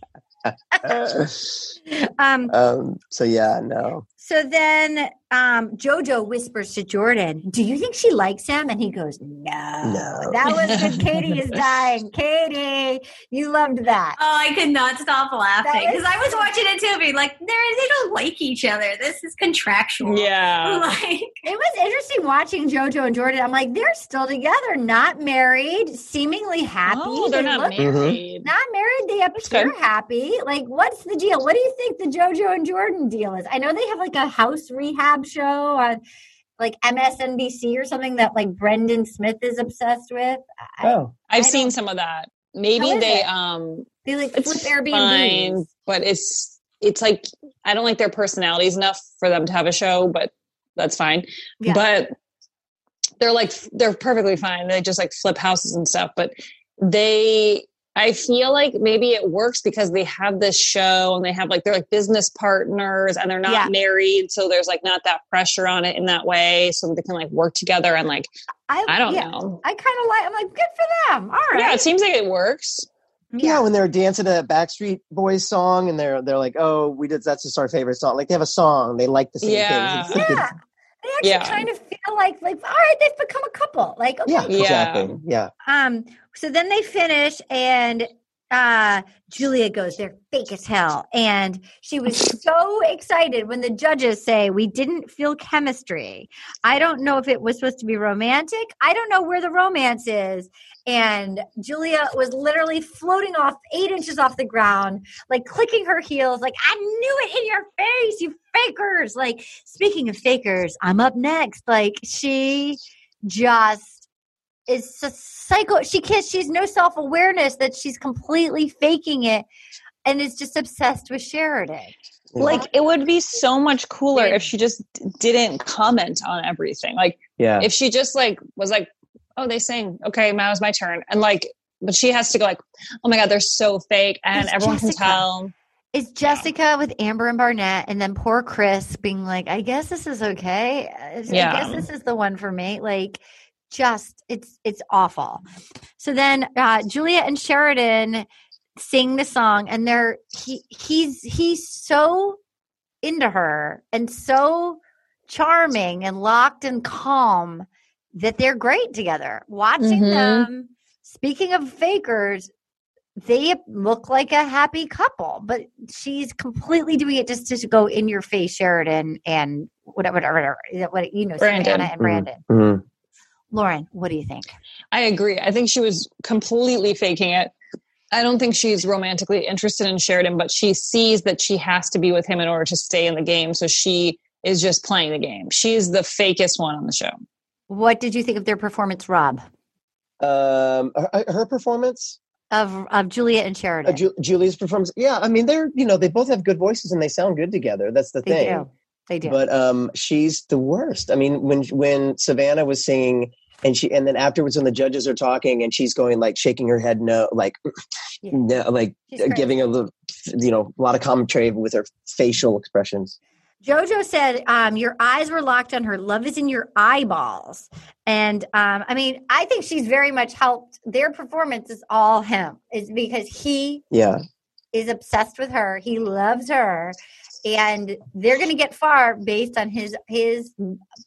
Um, um, so yeah, no. So then um, Jojo whispers to Jordan, Do you think she likes him? And he goes, No. No. That was when Katie is dying. Katie, you loved that. Oh, I could not stop laughing because is I was watching it too, being like, they're don't like each other. This is contractual. Yeah. Like, It was interesting watching JoJo and Jordan. I'm like, they're still together, not married, seemingly happy. Oh, they're They not look- married. not married. They appear good. happy. Like, what's the deal? What do you think the JoJo and Jordan deal is? I know they have like a house rehab show on like MSNBC or something that like Brendan Smith is obsessed with. I, Oh, I've I seen some of that. Maybe they it? um they like flip it's Airbnbs. fine, but it's it's like I don't like their personalities enough for them to have a show, but that's fine. Yeah. But they're like they're perfectly fine. They just like flip houses and stuff, but they I feel like maybe it works because they have this show and they have like they're like business partners and they're not Yeah. married, so there's like not that pressure on it in that way, so they can like work together and like I don't yeah, know. I kind of like. I'm like, good for them. All right. Yeah, it seems like it works. yeah. When they're dancing to that Backstreet Boys song, and they're they're like, "Oh, we did. That's just our favorite song." Like they have a song, they like the same Yeah. things. It's like a- yeah. They actually Yeah. kind of feel like like all right, they've become a couple. Like okay, yeah, Yeah. exactly. Yeah, Um, so then they finish and uh Julia goes, they're fake as hell. And she was so excited when the judges say we didn't feel chemistry. I don't know if it was supposed to be romantic. I don't know where the romance is. And Julia was literally floating off eight inches off the ground, like clicking her heels, like, I knew it in your face, you fakers. Like, speaking of fakers, I'm up next. Like, she just is a psycho. She can't, she's no self awareness that she's completely faking it and is just obsessed with Sheridan. Like it would be so much cooler if she just didn't comment on everything. Like yeah. if she just like was like, "Oh, they sing. Okay, now it's my turn." And like but she has to go like, "Oh my god, they're so fake." And It's everyone Jessica. can tell. Is Jessica with Amber and Barnett, and then poor Chris being like, "I guess this is okay. I guess this is the one for me." Like, just it's it's awful. So then uh, Julia and Sheridan sing the song, and they're he he's he's so into her and so charming and locked and calm that they're great together. Watching Mhm. them, speaking of fakers, they look like a happy couple, but she's completely doing it just to go in your face, Sheridan and whatever, whatever, whatever what you know, Brandon. Savannah and Brandon. Mhm. Lauren, what do you think? I agree. I think she was completely faking it. I don't think she's romantically interested in Sheridan, but she sees that she has to be with him in order to stay in the game. So she is just playing the game. She's the fakest one on the show. What did you think of their performance, Rob, Um, her, her performance, of of Julia and Sheridan? uh, Ju- Julie's performance. Yeah, I mean, they're you know they both have good voices and they sound good together. That's the they thing. do. They do. But um, she's the worst. I mean, when when Savannah was singing, and she, and then afterwards when the judges are talking, and she's going like shaking her head no, like Yeah. no, like She's crazy. giving a little, you know, a lot of commentary with her facial expressions. Jojo said, um, "Your eyes were locked on her. Love is in your eyeballs." And um, I mean, I think she's very much helped. Their performance is all him. Is because he Yeah, is obsessed with her. He loves her, and they're going to get far based on his his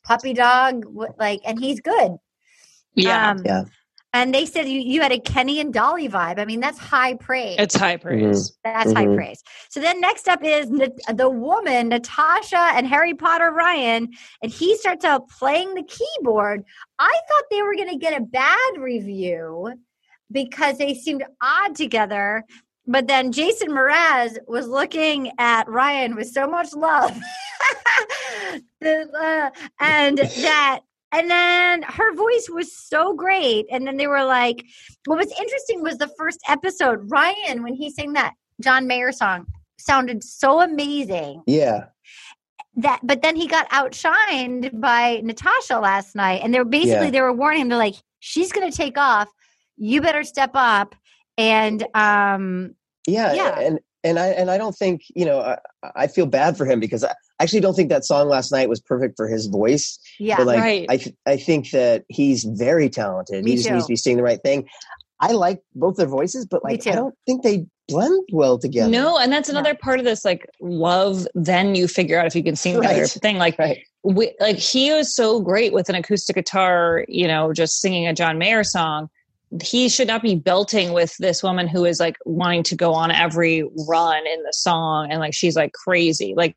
puppy dog. Like, and he's good. Yeah. Um, Yeah. And they said you, you had a Kenny and Dolly vibe. I mean, that's high praise. it's high praise. That's high Mhm. praise. So then next up is Nat- the woman, Natascha and Harry Potter Ryan, and he starts out playing the keyboard. I thought they were going to get a bad review because they seemed odd together. But then Jason Mraz was looking at Ryan with so much love. The, uh, and that and then her voice was so great. And then they were like, what was interesting was the first episode. Ryan, when he sang that John Mayer song, sounded so amazing yeah, that. But then he got outshined by Natascha last night, and they were basically Yeah. they were warning him. They're like, she's going to take off. You better step up. And um, yeah, Yeah. and and I and I don't think you know I, I feel bad for him because I actually don't think that song last night was perfect for his voice. yeah, but like Right. I th- I think that he's very talented. Me he just too. needs to be saying the right thing. I like both their voices, but like. I don't think they blend well together. No, and that's No. another part of this like love. Then you figure out if you can sing together Right. thing. Like, Right. we, like he was so great with an acoustic guitar, you know, just singing a John Mayer song. He should not be belting with this woman who is like wanting to go on every run in the song, and like she's like crazy. Like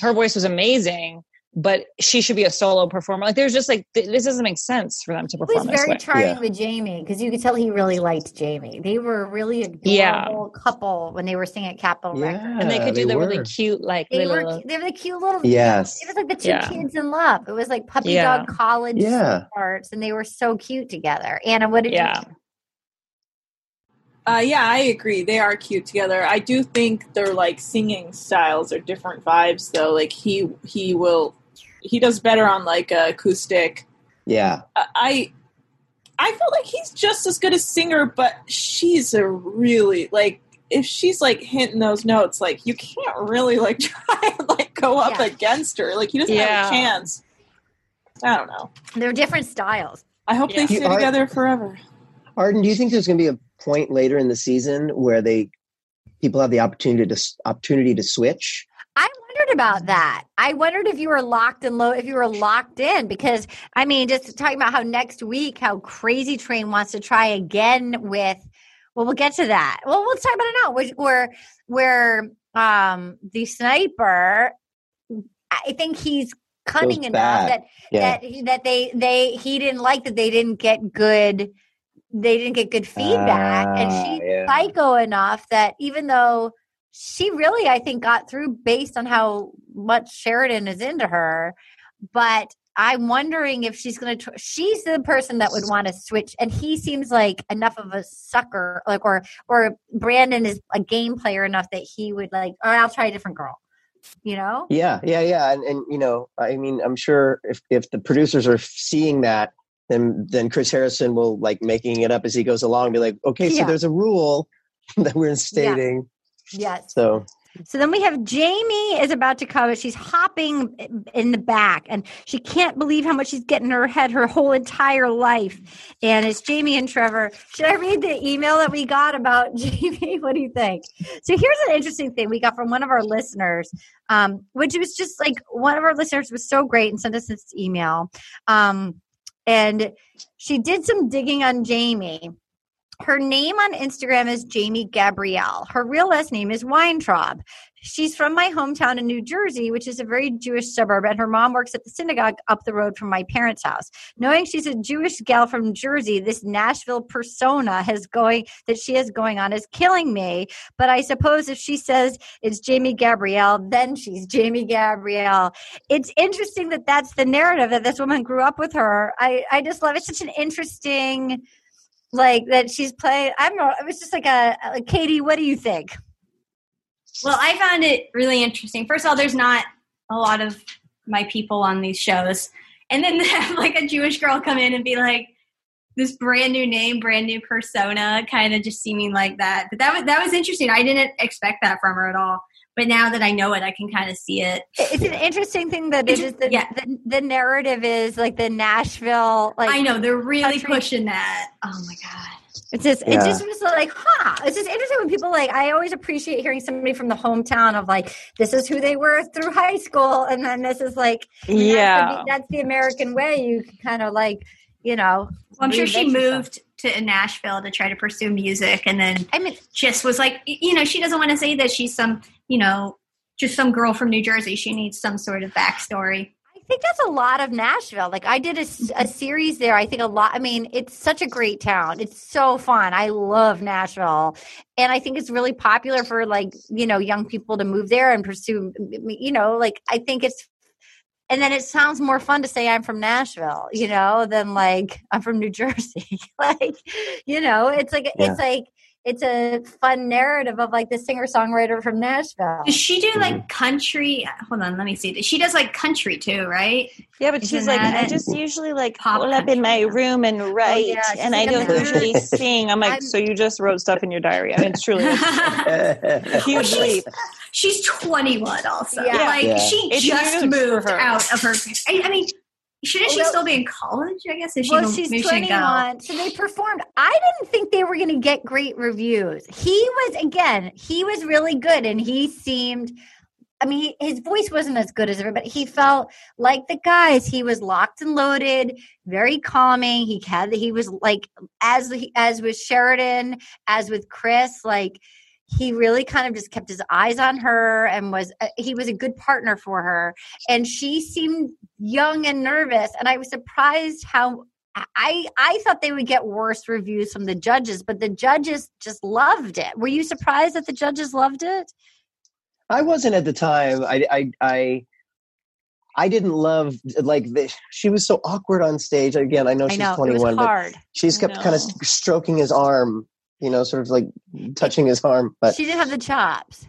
her voice was amazing, but she should be a solo performer. Like there's just like th- this doesn't make sense for them to He was perform this very way. trying Yeah. with Jamie because you could tell he really liked Jamie. They were really a Yeah. adorable couple when they were singing at Capitol Records. And they could do the really cute like They little were they were the cute little Yes. It was like the two Yeah. kids in love. It was like puppy Yeah. dog college Yeah. sweethearts, and they were so cute together. Anna, what did yeah. you? Uh, yeah, I agree. They are cute together. I do think their like singing styles are different vibes, though. Like he he will he does better on like a acoustic. Yeah. Uh, I I feel like he's just as good a singer, but she's a really like if she's like hitting those notes, like you can't really like try and like go up Yeah. against her. Like he doesn't Yeah. have a chance. I don't know. They're different styles. I hope Yeah. they stay You together forever. Arden, do you think there's going to be a point later in the season where they people have the opportunity to opportunity to switch? I wondered about that. I wondered if you were locked and low, if you were locked in, because I mean, just talking about how next week, how Crazy Train wants to try again with. Well, we'll get to that. Well, we'll talk about it now. Which where where um the sniper, I think he's cunning enough bad. that Yeah. that he- that they they he didn't like that they didn't get good they didn't get good feedback and Ah, she's yeah. psycho enough that even though she really I think got through based on how much Sheridan is into her but I'm wondering if she's going to. Tr- she's the person that would want to switch, and he seems like enough of a sucker, like or or Brandon is a game player enough that he would like. Or I'll try a different girl. You know? Yeah, yeah, yeah, and and you know, I mean, I'm sure if if the producers are seeing that, then then Chris Harrison will like making it up as he goes along, be like, okay, so Yeah. there's a rule that we're instating. Yes. So So then we have Jamie is about to come. She's hopping in the back, and she can't believe how much she's getting in her head her whole entire life. And it's Jamie and Trevor. Should I read the email that we got about Jamie? What do you think? So here's an interesting thing we got from one of our listeners, um, which was just like one of our listeners was so great and sent us this email. Um, and she did some digging on Jamie. Her name on Instagram is Jamie Gabrielle. Her real last name is Weintraub. She's from my hometown in New Jersey, which is a very Jewish suburb, and her mom works at the synagogue up the road from my parents' house. Knowing she's a Jewish gal from Jersey, this Nashville persona has going that she has going on is killing me. But I suppose if she says it's Jamie Gabrielle, then she's Jamie Gabrielle. It's interesting that that's the narrative that this woman grew up with her. I I just love it. It's such an interesting like that she's playing. I'm. It was just like a, a Katie. What do you think? Well, I found it really interesting. First of all, there's not a lot of my people on these shows. And then have like a Jewish girl come in and be like this brand new name, brand new persona, kind of just seeming like that. But that was that was interesting. I didn't expect that from her at all. But now that I know it, I can kind of see it. It's an interesting thing that It's- the, yeah. the the narrative is like the Nashville like I know they're really country- pushing that. Oh my god. It's just it Yeah. just was like, huh. It's just interesting when people like I always appreciate hearing somebody from the hometown of like this is who they were through high school and then this is like and that's the- Yeah. that's the, American way. You kind of like, you know. Well, I'm sure she reinvent yourself. moved to Nashville to try to pursue music, and then I mean, just was like, you know, she doesn't want to say that she's some, you know, just some girl from New Jersey. She needs some sort of backstory. I think that's a lot of Nashville. Like I did a series there. I think a lot. I mean, it's such a great town. It's so fun. I love Nashville, and I think it's really popular for like you know young people to move there and pursue. You know, like I think it's. And then it sounds more fun to say I'm from Nashville, you know, than like I'm from New Jersey. like, you know, it's like Yeah. it's like it's a fun narrative of like the singer songwriter from Nashville. Does she do Mm-hmm. like country? Hold on, let me see. She does like country too, right? Yeah, but Isn't she's like, I just usually like Pop pull up in my country. room and write, yeah, and I don't usually sing. I'm like, I'm- so you just wrote stuff in your diary? I mean, it's truly a Well, huge she's, leap. she's 21 also. Yeah. Like Yeah. she It's just moved out of her. I, I mean, shouldn't she still be in college? I guess if she well, she's maybe she 21. So they performed. I didn't think they were going to get great reviews. He was, again, he was really good and he seemed. I mean, his voice wasn't as good as everybody. He felt like the guys. He was locked and loaded, very calming. He had, he was like, as as with Sheridan, as with Chris, like he really kind of just kept his eyes on her and was uh, he was a good partner for her. And she seemed young and nervous and i was surprised how i i thought they would get worse reviews from the judges but the judges just loved it. Were you surprised that the judges loved it? I wasn't at the time. I I I, I didn't love like the, she was so awkward on stage. Again, I know i she's know it 21, was but hard. she's kept kind of stroking his arm, you know, sort of like touching his arm. But she didn't have the chops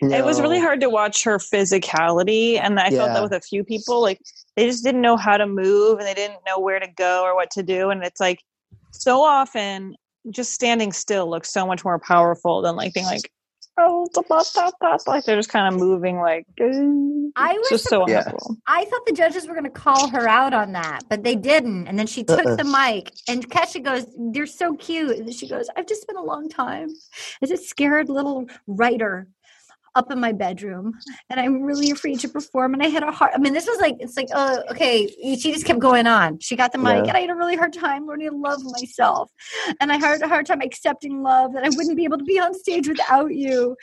It was really hard to watch her physicality, and I felt that with a few people. Like they just didn't know how to move, and they didn't know where to go or what to do. And it's like so often, just standing still looks so much more powerful than like being like, oh, da, da, da, da," like they're just kind of moving like. I was just so Yeah. I thought the judges were going to call her out on that, but they didn't. And then she took Uh-uh. the mic, and Kesha goes, "They're so cute." And she goes, "I've just spent a long time as a scared little writer up in my bedroom, and I'm really afraid to perform." And I had a hard. I mean, this was like it's like, uh, okay. She just kept going on. She got the mic, Yeah. and I had a really hard time learning to love myself, and I had a hard time accepting love that I wouldn't be able to be on stage without you.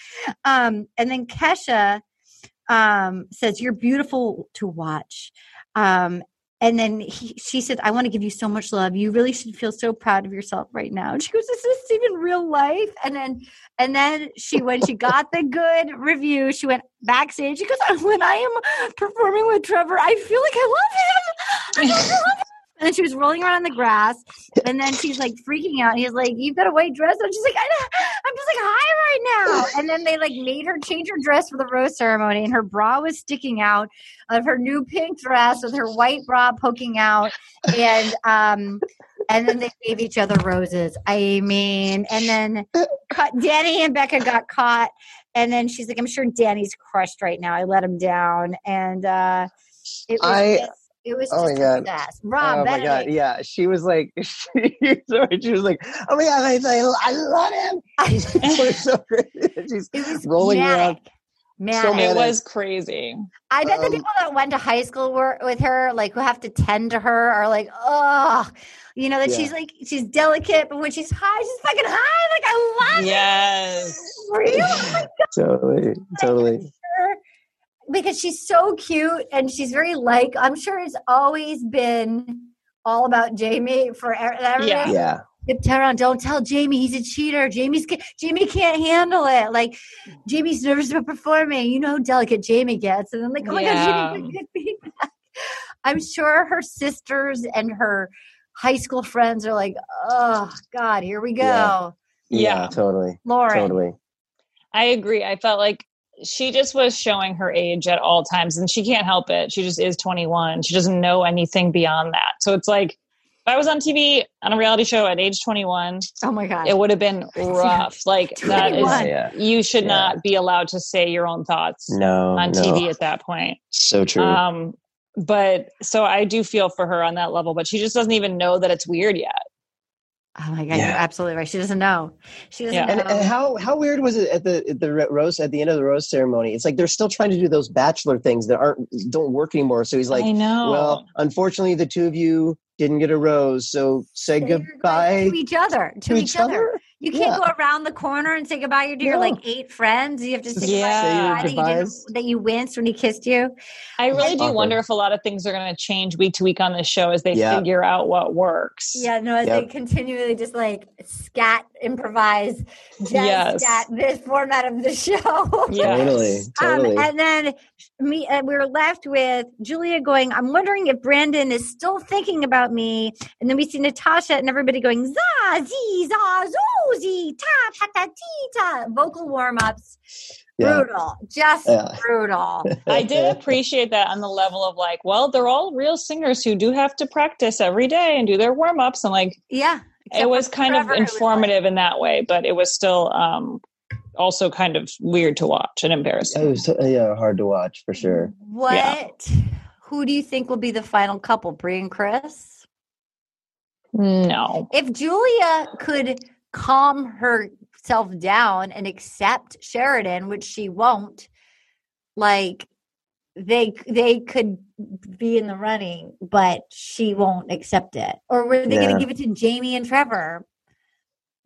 Um, and then Kesha um, says, You're beautiful to watch. Um, and then he, she said, I want to give you so much love. You really should feel so proud of yourself right now. And she goes, Is this even real life? And then, and then she, when she got the good review, she went backstage. She goes, When I am performing with Trevor, I feel like I love him. I love him. And then she was rolling around in the grass, and then she's like freaking out. He's like, "You've got a white dress," and she's like, I, "I'm just like high right now." And then they like made her change her dress for the rose ceremony, and her bra was sticking out of her new pink dress with her white bra poking out, and um, and then they gave each other roses. I mean, and then Danny and Bekah got caught, and then she's like, "I'm sure Danny's crushed right now. I let him down," and uh, it was. I- it was Oh my God. mess. Rob, oh my god, Benedict. yeah. She was like, she, sorry, she was like, oh my god, I, I, I love him. It was so great. She's It was rolling manic. around. Manic. So It was crazy. I bet the Um, people that went to high school were, with her, like who have to tend to her, are like, oh, you know that Yeah. she's like she's delicate, but when she's high, she's fucking high. Like I love Yes. it. Were you? Oh my Totally, totally. Her because she's so cute and she's very like I'm sure it's always been all about Jamie for e- everybody. Yeah. Yeah. Like, Tyrone, don't tell Jamie he's a cheater. Jamie's Jamie can't handle it. Like Jamie's nervous about performing. You know how delicate Jamie gets, and I'm like, oh my Yeah. god, Jamie, good feedback. I'm sure her sisters and her high school friends are like, oh God, here we go, Yeah. Yeah. Totally. Lauren. Totally. I agree. I felt like she just was showing her age at all times, and she can't help it. She just is 21. She doesn't know anything beyond that. So it's like, if I was on TV on a reality show at age 21, Oh my God, it would have been rough. Like that is, 21. Yeah. you should Yeah. not be allowed to say your own thoughts No. on no. TV at that point. So true. Um, but so I do feel for her on that level, but she just doesn't even know that it's weird yet. Oh my god, Yeah. you're absolutely right. She doesn't know. She doesn't Yeah. know. and, and how how weird was it at the at the rose at the end of the rose ceremony? It's like they're still trying to do those bachelor things that aren't don't work anymore. So he's like, I know. well, unfortunately, the two of you didn't get a rose, so say Say goodbye to each other. To, each, other. You can't Yeah. go around the corner and say goodbye to your No. like eight friends. You have to say Yeah. Say goodbye to guy that you, didn't, that you winced when he kissed you. I really do Awkward. wonder if a lot of things are going to change week to week on this show as they Yeah. figure out what works. Yeah, no, as Yep. they continually just like scat, improvise, jazz Yes. scat this format of the show. Yes. Totally, totally. Um, and then me, uh, we were left with Julia going. I'm wondering if Brandon is still thinking about me. And then we see Natascha and everybody going za zee za zoo zee ta ta ta tee ta. Vocal warm ups, Yeah. brutal, just Yeah. brutal. I did appreciate that on the level of like, well, they're all real singers who do have to practice every day and do their warm ups. And like, Yeah, it was kind Trevor, of who was like- informative in that way, but it was still um, also kind of weird to watch and embarrassing. It embarrassing. was yeah hard to watch for sure. What? Yeah. Who do you think will be the final couple, Bri and Chris? No. If Julia could calm herself down and accept Sheridan, which she won't, like they they could be in the running, but she won't accept it. Or were they going to give it to Jamie and Trevor?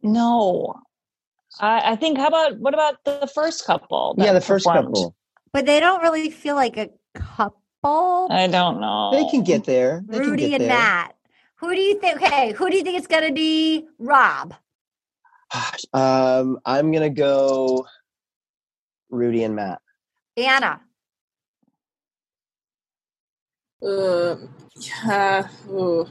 No. I, I think. How about what about the first couple? Yeah, the first performed? couple. But they don't really feel like a couple. I don't know. They can get there. They can Rudi get and there. Matt. Who do you think? Okay, who do you think it's going to be? Rob. Um, I'm gonna go Rudi and Matt. Anna. Uh, uh, ooh.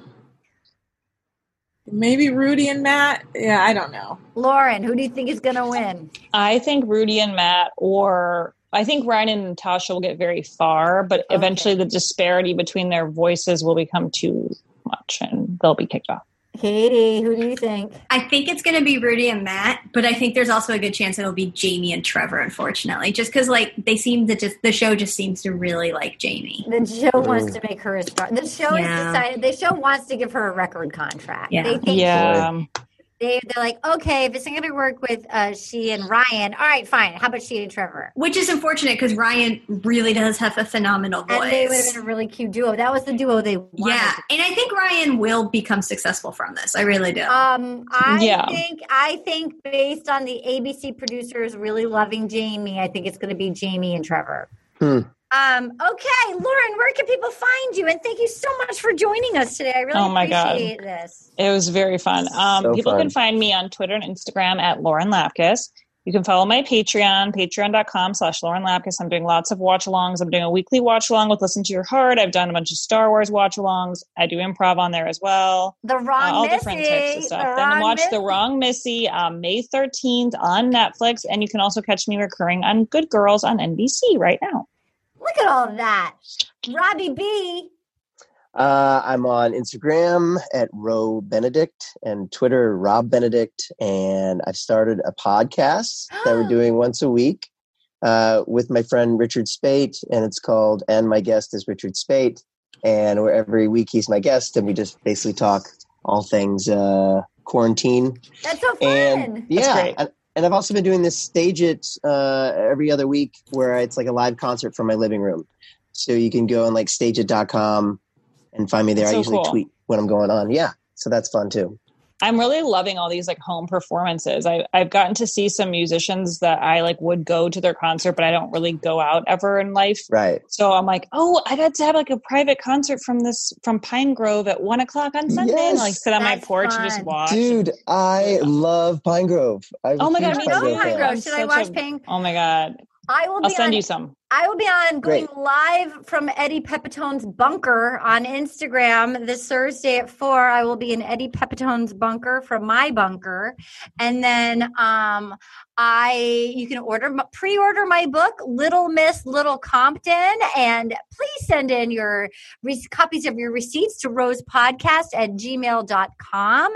maybe Rudi and Matt. Yeah, I don't know. Lauren, who do you think is going to win? I think Rudi and Matt, or I think Ryan and Natascha will get very far, but Okay. eventually the disparity between their voices will become too much, and they'll be kicked off. Katie, who do you think? I think it's going to be Rudi and Matt, but I think there's also a good chance it'll be Jamie and Trevor. Unfortunately, just because like they seem to just the show just seems to really like Jamie. The show mm. wants to make her a star. The show Yeah. has decided. The show wants to give her a record contract. Yeah. They think Yeah, they they're like, okay, if it's not going to work with uh, she and Ryan, all right, fine. How about she and Trevor? Which is unfortunate because Ryan really does have a phenomenal voice. And they would have been a really cute duo. That was the duo they wanted. yeah, and I think Ryan will become successful from this. I really do. Um, I Yeah. think I think based on the ABC producers really loving Jamie, I think it's going to be Jamie and Trevor. Hmm. Um, okay, Lauren, where can people find you? And thank you so much for joining us today. I really Oh my God. appreciate this. it was very fun. Um, So people fun. can find me on Twitter and Instagram at Lauren Lapkus. You can follow my Patreon, patreon.com slash Lauren Lapkus. I'm doing lots of watch alongs. I'm doing a weekly watch along with Listen to Your Heart. I've done a bunch of Star Wars watch alongs. I do improv on there as well. The Wrong Uh, wrong all Missy. different types of stuff. Wrong Then watch Missy. The Wrong Missy um, May 13th on Netflix. And you can also catch me recurring on Good Girls on NBC right now. Look at all that. Robbie B. Uh, I'm on Instagram at Rob Benedict and Twitter Rob Benedict, and I've started a podcast that we're doing once a week uh, with my friend Richard Speight, and it's called "And My Guest is Richard Speight," and where every week he's my guest, and we just basically talk all things uh, quarantine. That's so fun. And yeah, great. And, and I've also been doing this stage it uh, every other week where it's like a live concert from my living room. So you can go on like stageit.com and find me there. I usually cool. tweet when I'm going on. Yeah. So that's fun too. I'm really loving all these like home performances. I, I've gotten to see some musicians that I like would go to their concert, but I don't really go out ever in life. Right. So I'm like, oh, I got to have like a private concert from this from Pinegrove at one o'clock on Sunday. And like Yes. sit on my That's porch and just fun. watch. Dude, I love Pinegrove. I'm Oh my God, huge I know too. Pine. Grove. I'm Should I watch a- Pine? Oh my god, I will be I'll send on you some. I will be on going Great. live from Eddie Pepitone's bunker on Instagram this Thursday at four. I will be in Eddie Pepitone's bunker from my bunker, and then um, I you can order pre-order my book Little Miss Little Compton, and please send in your re- copies of your receipts to rosepodcast at gmail.com.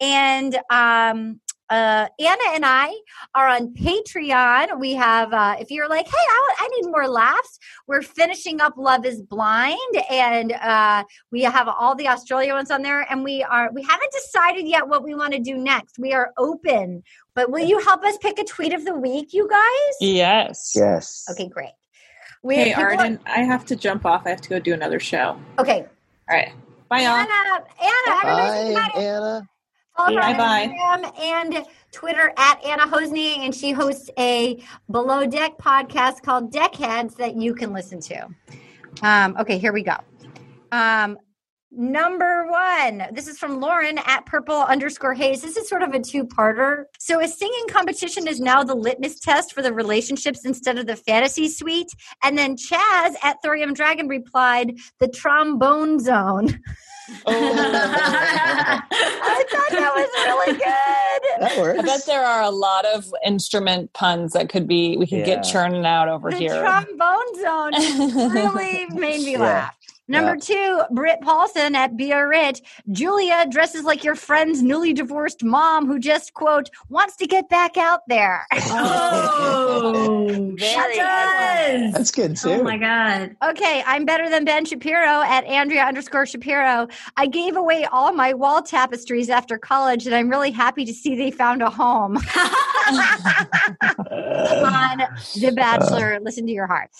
and um, uh, Anna and I are on Patreon. We have, uh, if you're like, hey, I, I need more laughs, we're finishing up Love is Blind, and uh, we have all the Australia ones on there. And we are, we haven't decided yet what we want to do next. We are open, but will you help us pick a tweet of the week, you guys? Yes. Yes. Okay, great. We Hey, people are- Arden, I have to jump off. I have to go do another show. Okay, All right. Bye, y'all. Anna, Anna, Bye, excited. Anna. Follow her Bye-bye. Instagram and Twitter at Anna Hossnieh, and she hosts a below deck podcast called Deckheads that you can listen to. Um, okay, here we go. Um, number one, this is from Lauren at purple underscore haze. This is sort of a two parter. So, a singing competition is now the litmus test for the relationships instead of the fantasy suite. And then Chaz at Thorium Dragon replied, the trombone zone. Oh. I thought that was really good. That works. I bet there are a lot of instrument puns that could be we could get churning out over the here. trombone zone really made me Yeah. laugh. Number two, Britt Paulson at Be a Rich. Julia dresses like your friend's newly divorced mom who just, quote, wants to get back out there. Oh, Very she does. That's good too. Oh my god. Okay, I'm better than Ben Shapiro at Andrea underscore Shapiro. I gave away all my wall tapestries after college, and I'm really happy to see they found a home on The Bachelor. Listen to your heart.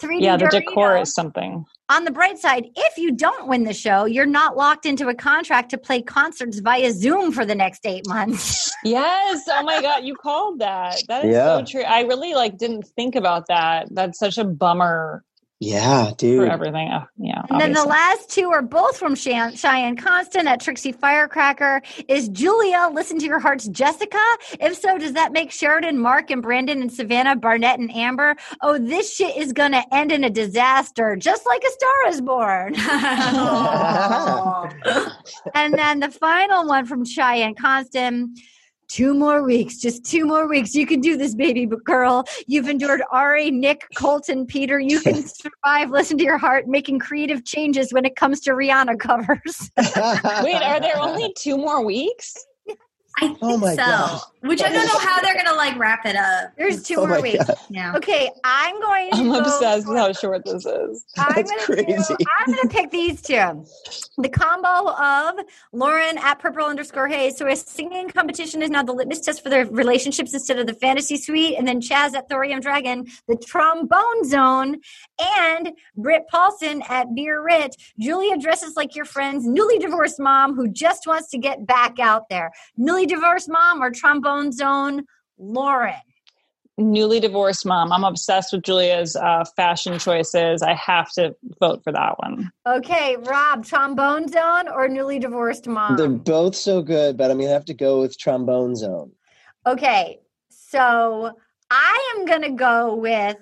3D Yeah, the Dorito. decor is something. On the bright side, if you don't win the show, you're not locked into a contract to play concerts via Zoom for the next eight months. Yes. Oh my god, you called that. That is Yeah. so true. I really like didn't think about that. That's such a bummer Yeah, dude. for dude. everything. Oh, yeah. And then the last two are both from Cheyenne, Cheyenne Constant at Trixie Firecracker. Is Julia listen to your heart's Jessica? If so, does that make Sheridan, Mark, and Brandon and Savannah, Barnett, and Amber? Oh, this shit is gonna end in a disaster, just like a star is born. and then the final one from Cheyenne Constant. Two more weeks, just two more weeks. You can do this, baby girl. You've endured Ari, Nick, Colton, Peter. You can survive. Listen to your heart, making creative changes when it comes to Rihanna covers. Wait, are there only two more weeks? I oh think Oh my so. God. Which I don't know how they're gonna like wrap it up. There's two Oh more weeks. God. Yeah. Okay, I'm going to I'm go obsessed with how short this is. I'm That's gonna do- crazy. I'm gonna pick these two. The combo of Lauren at purple underscore Hayes. So a singing competition is now the litmus test for their relationships instead of the fantasy suite. And then Chaz at Thorium Dragon, the trombone zone, and Britt Paulson at Beer Rit. Julia dresses like your friend's newly divorced mom who just wants to get back out there. Newly divorced mom or trombone zone, Lauren. Newly divorced mom. I'm obsessed with Julia's uh, fashion choices. I have to vote for that one. Okay, Rob, trombone zone or newly divorced mom? They're both so good, but I'm gonna have to go with Trombone Zone. Okay, so I am gonna go with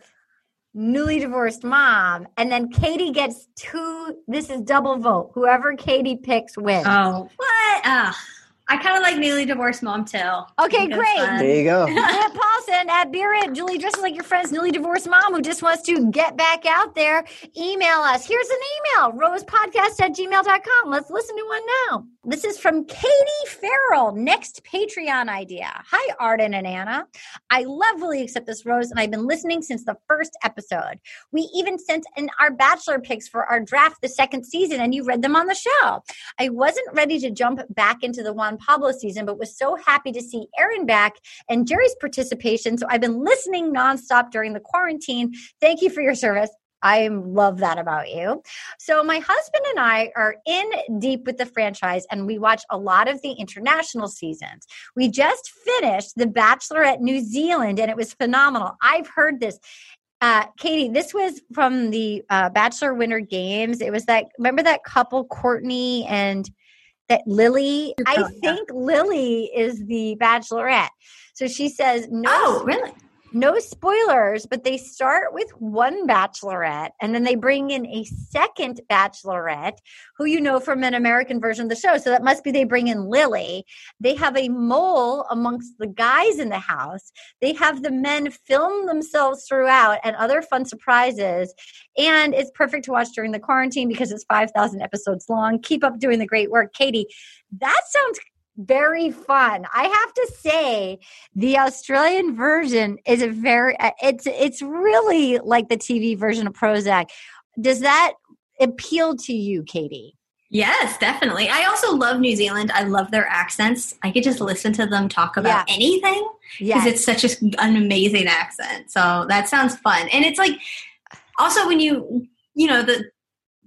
newly divorced mom, and then Katie gets two. This is double vote. Whoever Katie picks wins. Oh, what? Ah, I kind of like newly divorced mom too. Okay, great. fun. There you go. Britt Paulson at Beer It. Julie dresses like your friend's newly divorced mom who just wants to get back out there. Email us. Here's an email rosepodcast at gmail.com. Let's listen to one now. This is from Katie Farrell. Next Patreon idea. Hi, Arden and Anna. I love Will You Accept This Rose, and I've been listening since the first episode. We even sent in our bachelor picks for our draft the second season, and you read them on the show. I wasn't ready to jump back into the Pablo season, but was so happy to see Arden back and Jerry's participation. So I've been listening nonstop during the quarantine. Thank you for your service. I love that about you. So, my husband and I are in deep with the franchise and we watch a lot of the international seasons. We just finished The Bachelorette New Zealand and it was phenomenal. I've heard this. Uh, Katie, this was from the uh, Bachelor Winter Games. It was that, remember that couple, Courtney and that Lily? I think Lily is the Bachelorette. So she says, no, Oh, really? No spoilers, but they start with one bachelorette and then they bring in a second bachelorette who you know from an American version of the show. So that must be they bring in Lily. They have a mole amongst the guys in the house. They have the men film themselves throughout and other fun surprises. And it's perfect to watch during the quarantine because it's 5,000 episodes long. Keep up doing the great work. Katie, that sounds very fun. I have to say, the Australian version is a very uh, it's it's really like the TV version of Prozac. Does that appeal to you, Katie? Yes, definitely. I also love New Zealand. I love their accents. I could just listen to them talk about anything because Yes. it's such a, an amazing accent. So that sounds fun. And it's like also when you you know the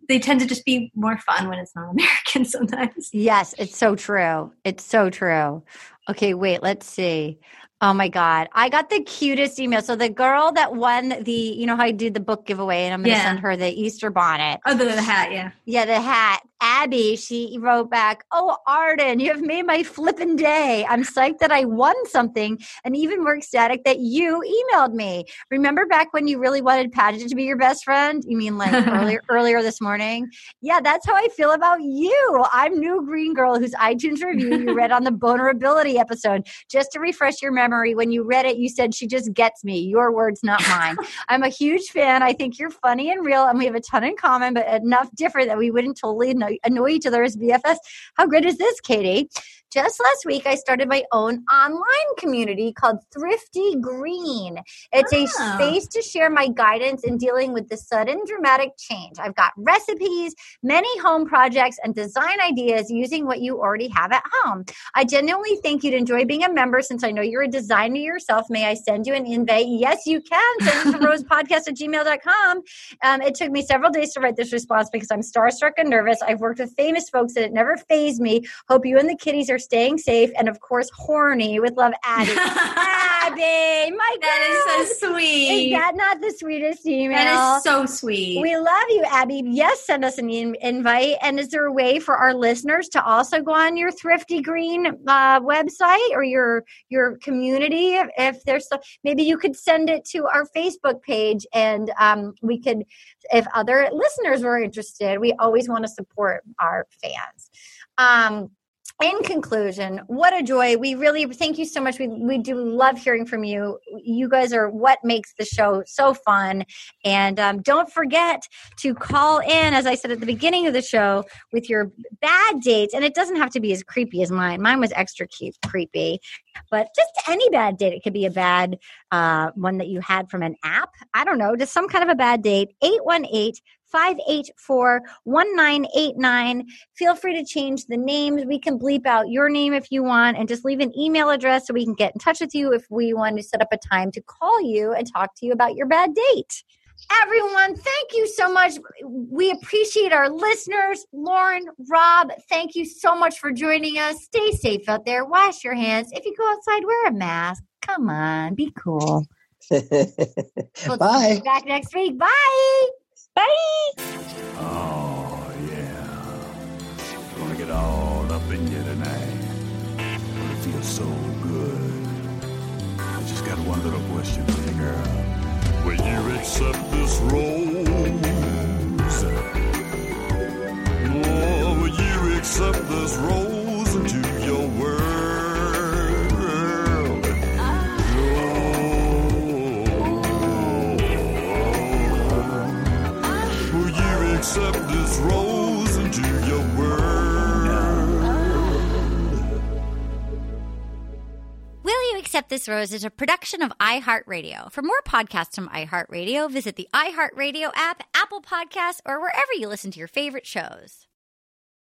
they tend to just be more fun when it's not American sometimes. Yes, it's so true. It's so true. Okay, wait, let's see. Oh my God. I got the cutest email. So the girl that won the, you know how I did the book giveaway and I'm going to Yeah. send her the Easter bonnet. Oh, the, the hat, yeah. Yeah, the hat. Abby, she wrote back, Oh, Arden, you have made my flippin' day. I'm psyched that I won something and even more ecstatic that you emailed me. Remember back when you really wanted Paget to be your best friend? You mean like earlier earlier this morning? Yeah, that's how I feel about you. I'm New Green Girl, whose iTunes review you read on the vulnerability episode. Just to refresh your memory, when you read it, you said she just gets me. Your words, not mine. I'm a huge fan. I think you're funny and real, and we have a ton in common, but enough different that we wouldn't totally annoy, each other as BFS. How great is this, Katie? Just last week I started my own online community called Thrifty Green. It's a Oh. space to share my guidance in dealing with the sudden dramatic change. I've got recipes, many home projects, and design ideas using what you already have at home. I genuinely think you'd enjoy being a member since I know you're a designer yourself. May I send you an invite? Yes, you can. Send it to rosepodcast at gmail.com. Um, it took me several days to write this response because I'm starstruck and nervous. I've worked with famous folks and it never phased me. Hope you and the kitties are staying safe and, of course, horny with love, Addie. Abby, my That God. is so sweet. Is that not the sweetest email? that is so sweet. We love you, Abby. Yes, send us an in- invite. And is there a way for our listeners to also go on your Thrifty Green uh, website or your your community? If, if there's some, maybe you could send it to our Facebook page, and um, we could, if other listeners were interested, we always want to support our fans. Um, in conclusion, what a joy. We really thank you so much. We, we do love hearing from you. You guys are what makes the show so fun. And um, don't forget to call in, as I said at the beginning of the show, with your bad dates. And it doesn't have to be as creepy as mine. Mine was extra cute, creepy. But just any bad date. It could be a bad uh, one that you had from an app. I don't know, just some kind of a bad date. 818 584 1989. Feel free to change the names. We can bleep out your name if you want and just leave an email address so we can get in touch with you if we want to set up a time to call you and talk to you about your bad date. Everyone, thank you so much. We appreciate our listeners. Lauren, Rob, thank you so much for joining us. Stay safe out there. Wash your hands. If you go outside, wear a mask. Come on, be cool. We'll see Bye. you back next week. Bye. Oh, yeah. Gonna get all up in you tonight. It feels so good. I just got one little question for you, girl. Will you accept this rose? Oh, will you accept this rose accept this rose into your world? Will You Accept This Rose is a production of iHeartRadio. For more podcasts from iHeartRadio, visit the iHeartRadio app, Apple Podcasts, or wherever you listen to your favorite shows.